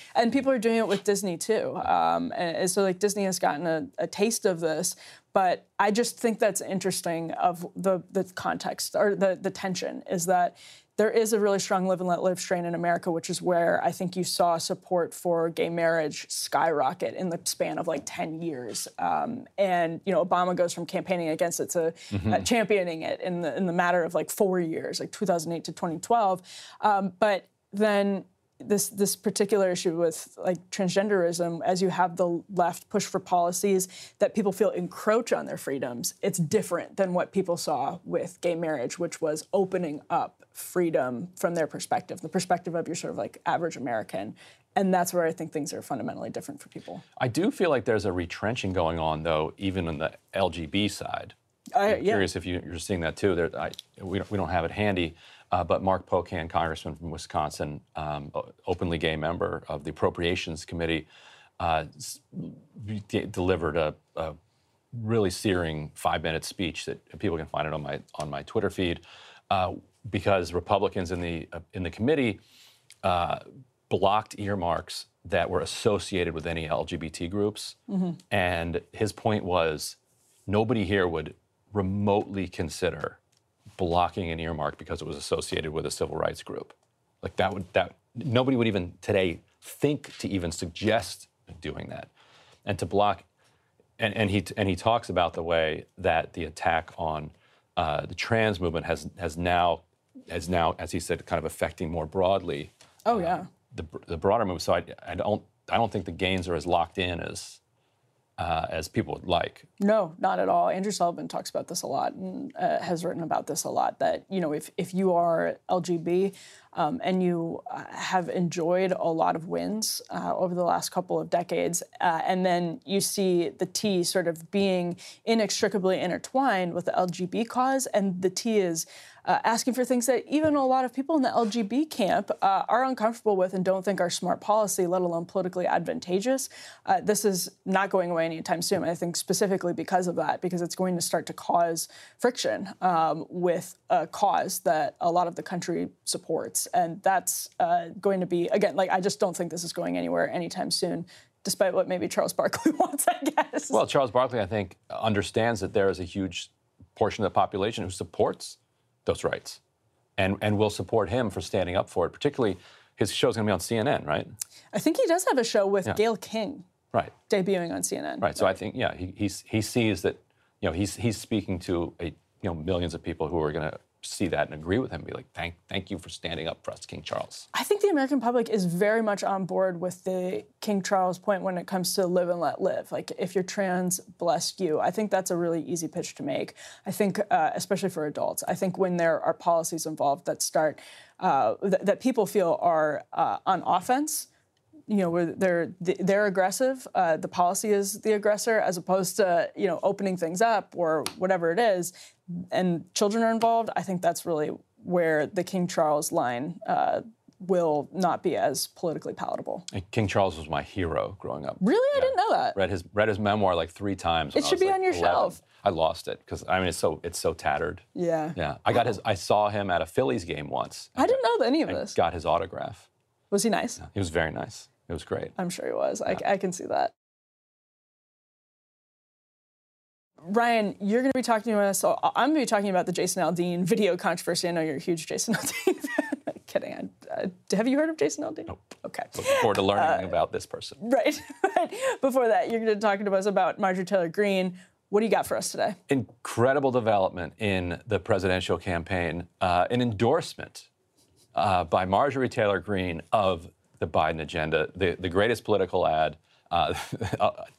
and people are doing it with Disney too. Um, and so, like, Disney has gotten a, a, taste of this, but I just think that's interesting of the the context or the the tension is that there is a really strong live and let live strain in America, which is where I think you saw support for gay marriage skyrocket in the span of like 10 years. Um, and, you know, Obama goes from campaigning against it to Mhm. uh, championing it in the, in the matter of like four years, like 2008 to 2012. Um, but then this this particular issue with like transgenderism, as you have the left push for policies that people feel encroach on their freedoms, it's different than what people saw with gay marriage, which was opening up freedom from their perspective, the perspective of your sort of like average American. And that's where I think things are fundamentally different for people. I do feel like there's a retrenching going on, though, even on the LGB side. I- I'm yeah. curious if you, you're seeing that too. There, I, we, don't, we don't have it handy, uh, but Mark Pocan, congressman from Wisconsin, um, openly gay member of the Appropriations Committee, uh, de- delivered a, a really searing five-minute speech that people can find it on my on my Twitter feed, uh, because Republicans in the uh, in the committee uh, blocked earmarks that were associated with any LGBT groups. Mhm. And his point was nobody here would remotely consider blocking an earmark because it was associated with a civil rights group. Like that would that nobody would even today think to even suggest doing that. And to block and, and he and he talks about the way that the attack on uh, the trans movement has has now has now, as he said, kind of affecting more broadly Oh yeah. the, the broader move. So I, I don't I don't think the gains are as locked in as uh, as people would like. No, not at all. Andrew Sullivan talks about this a lot and uh, has written about this a lot. That you know, if if you are LGB um, and you uh, have enjoyed a lot of wins uh, over the last couple of decades, uh, and then you see the T sort of being inextricably intertwined with the LGB cause, and the T is. Uh, asking for things that even a lot of people in the LGB camp uh, are uncomfortable with and don't think are smart policy, let alone politically advantageous. Uh, this is not going away anytime soon. I think specifically because of that, because it's going to start to cause friction um, with a cause that a lot of the country supports. And that's uh, going to be, again, like, I just don't think this is going anywhere anytime soon, despite what maybe Charles Barkley wants, I guess. Well, Charles Barkley, I think, understands that there is a huge portion of the population who supports those rights, and and will support him for standing up for it. Particularly, his show's going to be on CNN, right? I think he does have a show with Yeah. Gayle King Right. debuting on CNN. Right. So I think, yeah, he he's, he sees that, you know, he's he's speaking to a you know millions of people who are going to see that and agree with him. Be like, thank thank you for standing up for us, King Charles. I think the American public is very much on board with the King Charles point when it comes to live and let live. Like, if you're trans, bless you. I think that's a really easy pitch to make. I think, uh, especially for adults, I think when there are policies involved that start, uh, th- that people feel are uh, on offense, you know, where they're they're aggressive. Uh, the policy is the aggressor, as opposed to you know opening things up or whatever it is, and children are involved. I think that's really where the King Charles line uh, will not be as politically palatable. And King Charles was my hero growing up. Really, I didn't know that. Read his read his memoir like three times. It should be like, on your 11. shelf. I lost it because I mean it's so it's so tattered. Yeah. Yeah, I got his. I saw him at a Phillies game once. I didn't know any of this. got his autograph. Was he nice? He was very nice. It was great. I'm sure he was. I, I can see that. Ryan, you're going to be talking to us. So I'm going to be talking about the Jason Aldean video controversy. I know you're a huge Jason Aldean fan. Kidding. Uh, have you heard of Jason Aldean? Nope. Okay. Looking forward to learning Uh, about this person. Right. But Before that, you're going to be talking to us about Marjorie Taylor Greene. What do you got for us today? Incredible development in the presidential campaign. Uh, an endorsement uh, by Marjorie Taylor Greene of the Biden agenda, the, the greatest political ad, uh,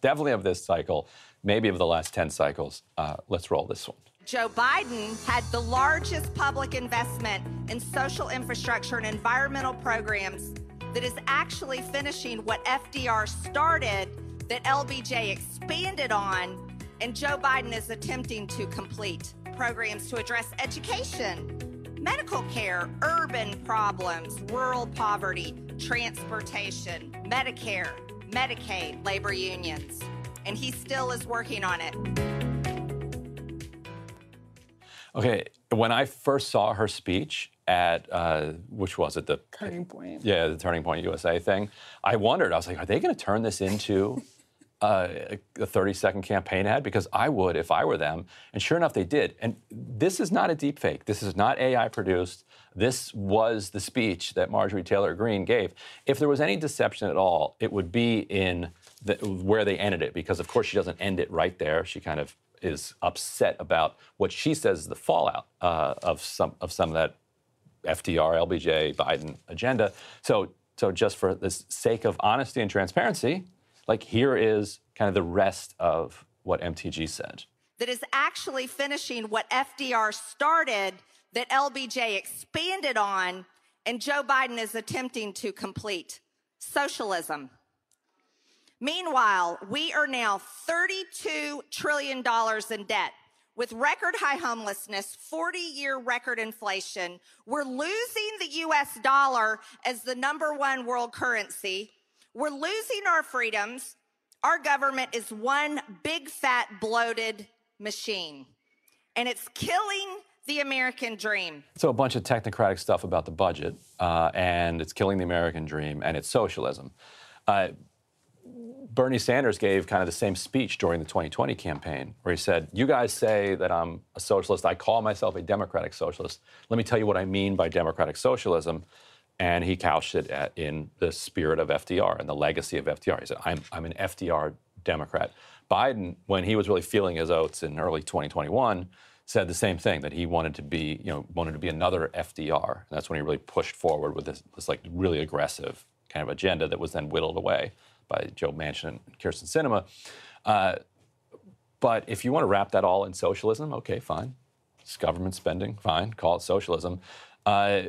definitely of this cycle, maybe of the last 10 cycles. Uh, let's roll this one. Joe Biden had the largest public investment in social infrastructure and environmental programs that is actually finishing what FDR started, that LBJ expanded on, and Joe Biden is attempting to complete programs to address education, medical care, urban problems, rural poverty, transportation, Medicare, Medicaid, labor unions. And he still is working on it. Okay, when I first saw her speech at, uh, which was it, the Turning point. Yeah, the Turning Point USA thing. I wondered. I was like, are they going to turn this into uh, a 30 second campaign ad because I would if I were them. And sure enough, they did. And this is not a deep fake. This is not AI produced. This was the speech that Marjorie Taylor Greene gave. If there was any deception at all, it would be in the, where they ended it because, of course, she doesn't end it right there. She kind of is upset about what she says is the fallout uh, of some of some of that FDR, LBJ, Biden agenda. So, so just for the sake of honesty and transparency, like here is kind of the rest of what MTG said. That is actually finishing what FDR started, that LBJ expanded on, and Joe Biden is attempting to complete socialism. Meanwhile, we are now $32 trillion in debt. With record high homelessness, 40 year record inflation, we're losing the US dollar as the number one world currency. We're losing our freedoms. Our government is one big fat bloated machine, and it's killing the American dream. So, a bunch of technocratic stuff about the budget, uh, and it's killing the American dream, and it's socialism. Uh, Bernie Sanders gave kind of the same speech during the 2020 campaign, where he said, You guys say that I'm a socialist. I call myself a democratic socialist. Let me tell you what I mean by democratic socialism. And he couched it at, in the spirit of FDR and the legacy of FDR. He said, I'm, I'm an FDR Democrat. Biden, when he was really feeling his oats in early 2021, said the same thing that he wanted to be, you know, wanted to be another FDR. And that's when he really pushed forward with this, this like really aggressive kind of agenda that was then whittled away by Joe Manchin and Kyrsten Sinema. Uh, but if you want to wrap that all in socialism, okay, fine. It's government spending, fine. Call it socialism. Uh,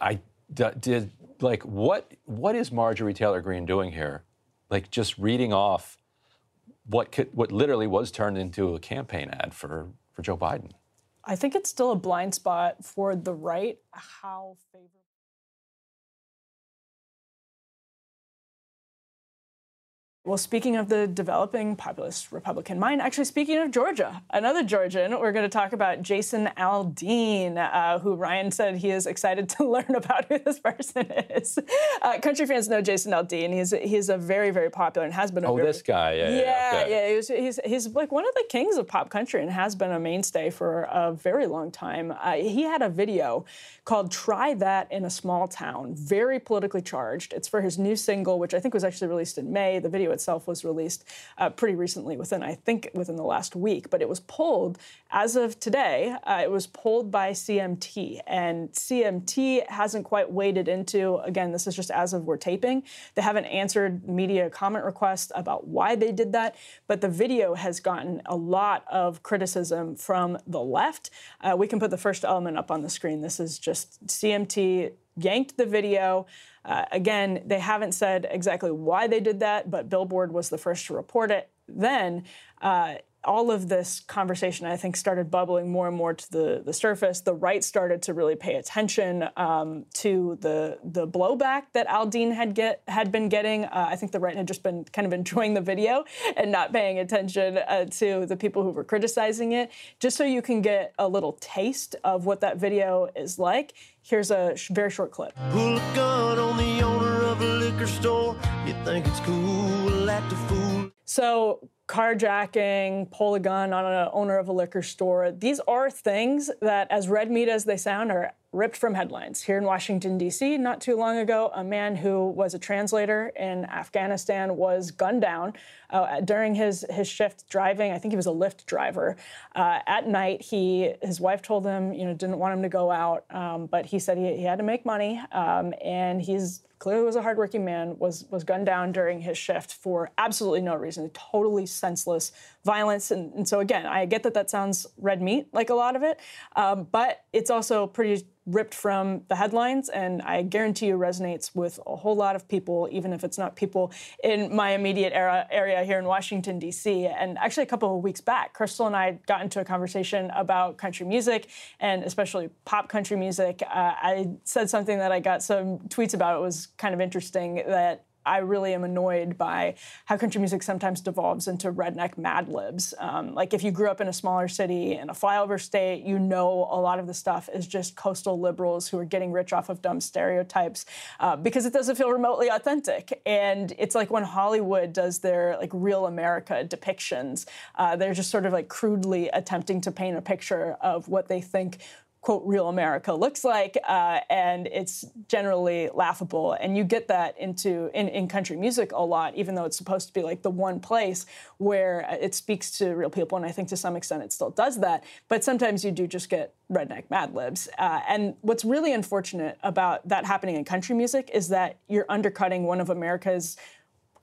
I d- did like what? What is Marjorie Taylor Greene doing here? Like just reading off what could, what literally was turned into a campaign ad for for Joe Biden. I think it's still a blind spot for the right. How favorable. Well, speaking of the developing populist Republican mind, actually, speaking of Georgia, another Georgian, we're going to talk about Jason Aldean, uh, who Ryan said he is excited to learn about who this person is. Uh, country fans know Jason Aldean. He's he's a very very popular and has been. A oh, very, this guy, yeah, yeah, yeah. okay. yeah he's, he's he's like one of the kings of pop country and has been a mainstay for a very long time. Uh, he had a video called "Try That in a Small Town," very politically charged. It's for his new single, which I think was actually released in May. The video itself was released uh, pretty recently, within I think within the last week. But it was pulled as of today. Uh, it was pulled by CMT, and CMT hasn't quite waded into. Again, this is just as of we're taping. They haven't answered media comment requests about why they did that. But the video has gotten a lot of criticism from the left. Uh, we can put the first element up on the screen. This is just CMT yanked the video. Uh, again, they haven't said exactly why they did that, but Billboard was the first to report it. Then, uh, all of this conversation, I think, started bubbling more and more to the, the surface. The right started to really pay attention um, to the the blowback that Aldean had get had been getting. Uh, I think the right had just been kind of enjoying the video and not paying attention uh, to the people who were criticizing it. Just so you can get a little taste of what that video is like. Here's a sh- very short clip. Pull a gun on the owner of a liquor store. You think it's cool, act a fool. So carjacking, pull a gun on an owner of a liquor store. These are things that, as red meat as they sound, are ripped from headlines. Here in Washington, D.C., not too long ago, a man who was a translator in Afghanistan was gunned down uh, during his, his shift driving. I think he was a Lyft driver. Uh, at night, he his wife told him, you know, didn't want him to go out, um, but he said he, he, had to make money, um, and he's clearly was a hardworking man, was was gunned down during his shift for absolutely no reason, totally senseless violence. And, and so again, I get that that sounds red meat, like a lot of it, um, but it's also pretty ripped from the headlines, and I guarantee you resonates with a whole lot of people, even if it's not people in my immediate era, area here in Washington, D.C. And actually, a couple of weeks back, Krystal and I got into a conversation about country music, and especially pop country music. Uh, I said something that I got some tweets about. It was kind of interesting that I really am annoyed by how country music sometimes devolves into redneck Mad Libs. Um, like if you grew up in a smaller city in a flyover state, you know a lot of the stuff is just coastal liberals who are getting rich off of dumb stereotypes uh, because it doesn't feel remotely authentic. And it's like when Hollywood does their like real America depictions, uh, they're just sort of like crudely attempting to paint a picture of what they think quote real America looks like, uh, and it's generally laughable. And you get that into in, in country music a lot, even though it's supposed to be like the one place where it speaks to real people. And I think to some extent it still does that. But sometimes you do just get redneck Mad Libs. Uh, and what's really unfortunate about that happening in country music is that you're undercutting one of America's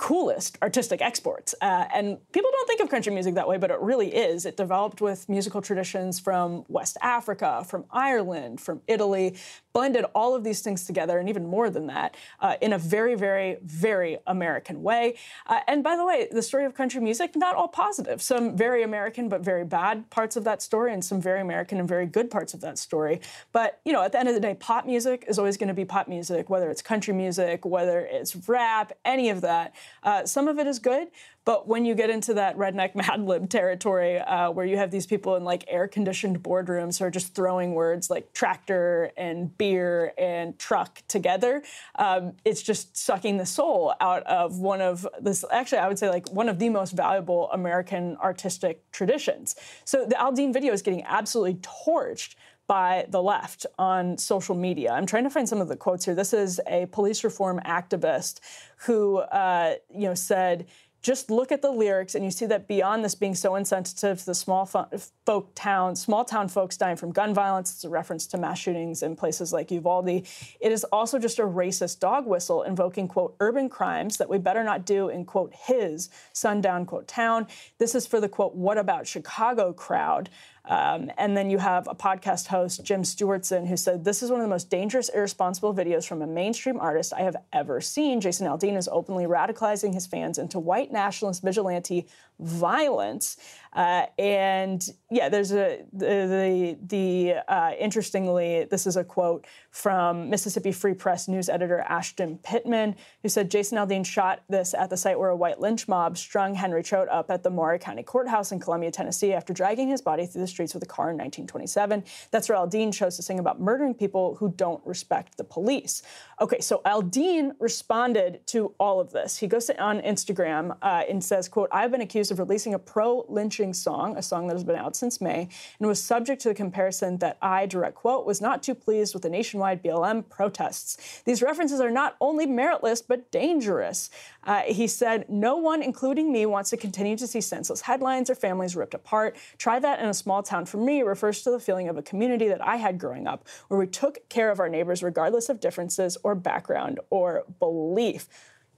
coolest artistic exports. Uh, and people don't think of country music that way, but it really is. It developed with musical traditions from West Africa, from Ireland, from Italy, blended all of these things together, and even more than that, uh, in a very, very, very American way. Uh, and by the way, the story of country music, not all positive. Some very American but very bad parts of that story, and some very American and very good parts of that story. But, you know, at the end of the day, pop music is always going to be pop music, whether it's country music, whether it's rap, any of that. Uh, some of it is good, but when you get into that redneck Mad Lib territory, uh, where you have these people in like air conditioned boardrooms who are just throwing words like tractor and beer and truck together, um, it's just sucking the soul out of one of this, actually, I would say like one of the most valuable American artistic traditions. So the Aldean video is getting absolutely torched by the left on social media. I'm trying to find some of the quotes here. This is a police reform activist who, uh, you know, said just look at the lyrics and you see that beyond this being so insensitive to the small folk town, small town folks dying from gun violence, it's a reference to mass shootings in places like Uvalde. It is also just a racist dog whistle invoking, quote, urban crimes that we better not do in, quote, his sundown, quote, town. This is for the, quote, what about Chicago crowd. Um, and then you have a podcast host, Jim Stewartson, who said, This is one of the most dangerous, irresponsible videos from a mainstream artist I have ever seen. Jason Aldean is openly radicalizing his fans into white nationalist vigilante violence. Uh, and yeah, there's a the the, uh, interestingly, this is a quote from Mississippi Free Press news editor Ashton Pittman, who said Jason Aldean shot this at the site where a white lynch mob strung Henry Choate up at the Maury County Courthouse in Columbia, Tennessee, after dragging his body through the streets with a car in 1927. That's where Aldean chose to sing about murdering people who don't respect the police. Okay, so Aldean responded to all of this. He goes on Instagram uh, and says, "quote I've been accused of releasing a pro-lynching song, a song that has been out since May, and was subject to the comparison that I, direct quote, was not too pleased with the nationwide BLM protests. These references are not only meritless but dangerous. Uh, he said, No one, including me, wants to continue to see senseless headlines or families ripped apart. Try that in a small town for me refers to the feeling of a community that I had growing up, where we took care of our neighbors regardless of differences or background or belief.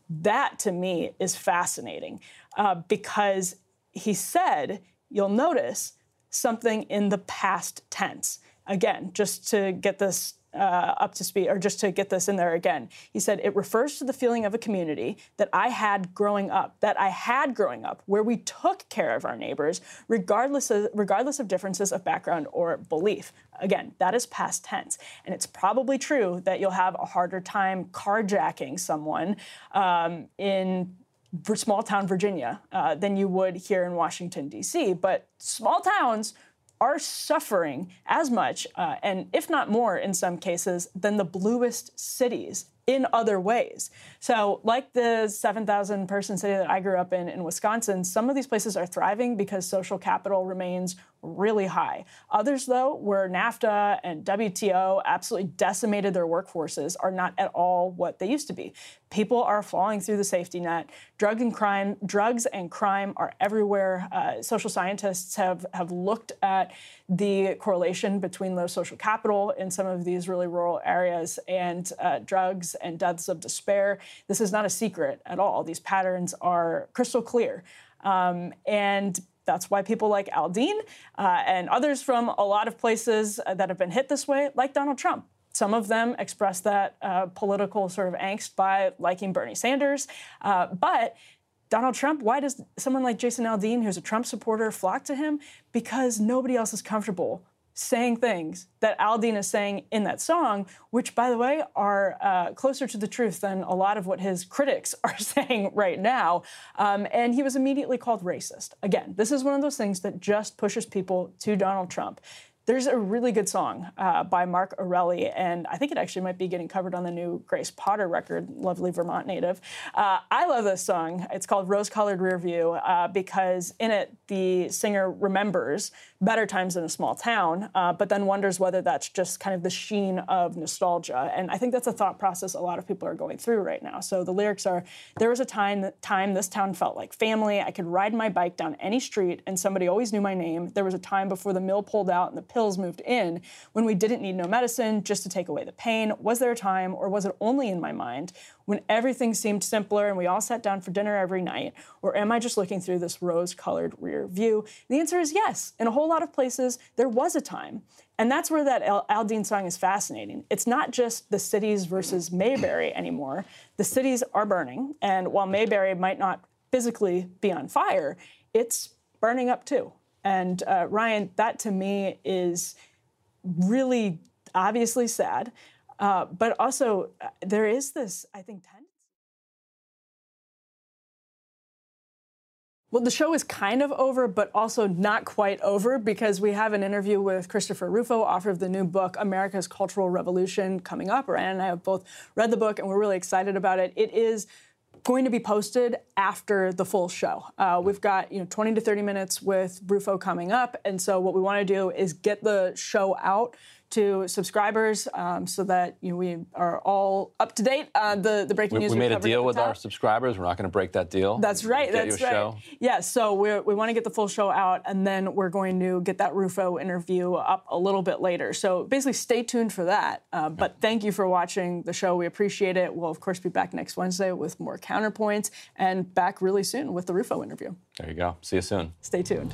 That to me is fascinating uh, because he said, you'll notice something in the past tense. Again, just to get this uh, up to speed, or just to get this in there again. He said it refers to the feeling of a community that I had growing up, that I had growing up, where we took care of our neighbors, regardless of regardless of differences of background or belief. Again, that is past tense, and it's probably true that you'll have a harder time carjacking someone um, in small town Virginia uh, than you would here in Washington D.C. But small towns are suffering as much, uh, and if not more in some cases, than the bluest cities in other ways. So, like the 7,000 person city that I grew up in in Wisconsin, some of these places are thriving because social capital remains really high. Others, though, where NAFTA and WTO absolutely decimated their workforces, are not at all what they used to be. People are falling through the safety net. Drug and crime, drugs and crime are everywhere. Uh, social scientists have have looked at the correlation between low social capital in some of these really rural areas and uh, drugs and deaths of despair. This is not a secret at all. These patterns are crystal clear. Um, and that's why people like Aldean uh, and others from a lot of places uh, that have been hit this way, like Donald Trump. Some of them express that uh, political sort of angst by liking Bernie Sanders. Uh, but Donald Trump, why does someone like Jason Aldean, who's a Trump supporter, flock to him? Because nobody else is comfortable saying things that Aldean is saying in that song, which, by the way, are uh, closer to the truth than a lot of what his critics are saying right now. Um, and he was immediately called racist. Again, this is one of those things that just pushes people to Donald Trump. There's a really good song uh, by Mark Erelli, and I think it actually might be getting covered on the new Grace Potter record, lovely Vermont native. Uh, I love this song. It's called Rose Colored Rear View uh, because in it, the singer remembers better times in a small town, uh, but then wonders whether that's just kind of the sheen of nostalgia. And I think that's a thought process a lot of people are going through right now. So the lyrics are There was a time, time this town felt like family. I could ride my bike down any street, and somebody always knew my name. There was a time before the mill pulled out and the pills moved in when we didn't need no medicine just to take away the pain? Was there a time, or was it only in my mind, when everything seemed simpler and we all sat down for dinner every night? Or am I just looking through this rose colored rear view? And the answer is yes. In a whole lot of places, there was a time. And that's where that Al- Aldean song is fascinating. It's not just the cities versus Mayberry anymore. The cities are burning. And while Mayberry might not physically be on fire, it's burning up too. And uh, Ryan, that to me is really obviously sad, uh, but also uh, there is this, I think, tendency. Well, the show is kind of over, but also not quite over because we have an interview with Christopher Rufo, author of the new book, America's Cultural Revolution, coming up. Ryan and I have both read the book and we're really excited about it. It is going to be posted after the full show. Uh, we've got you know 20 to 30 minutes with Rufo coming up, and so what we want to do is get the show out to subscribers um, so that you know, we are all up to date on the, the breaking we, news. We made a deal with our subscribers. We're not going to break that deal. That's right. That's right. show. Yeah. So we we want to get the full show out, and then we're going to get that Rufo interview up a little bit later. So basically, stay tuned for that. Uh, but thank you for watching the show. We appreciate it. We'll of course be back next Wednesday with more counterpoints, and back really soon with the Rufo interview. There you go. See you soon. Stay tuned.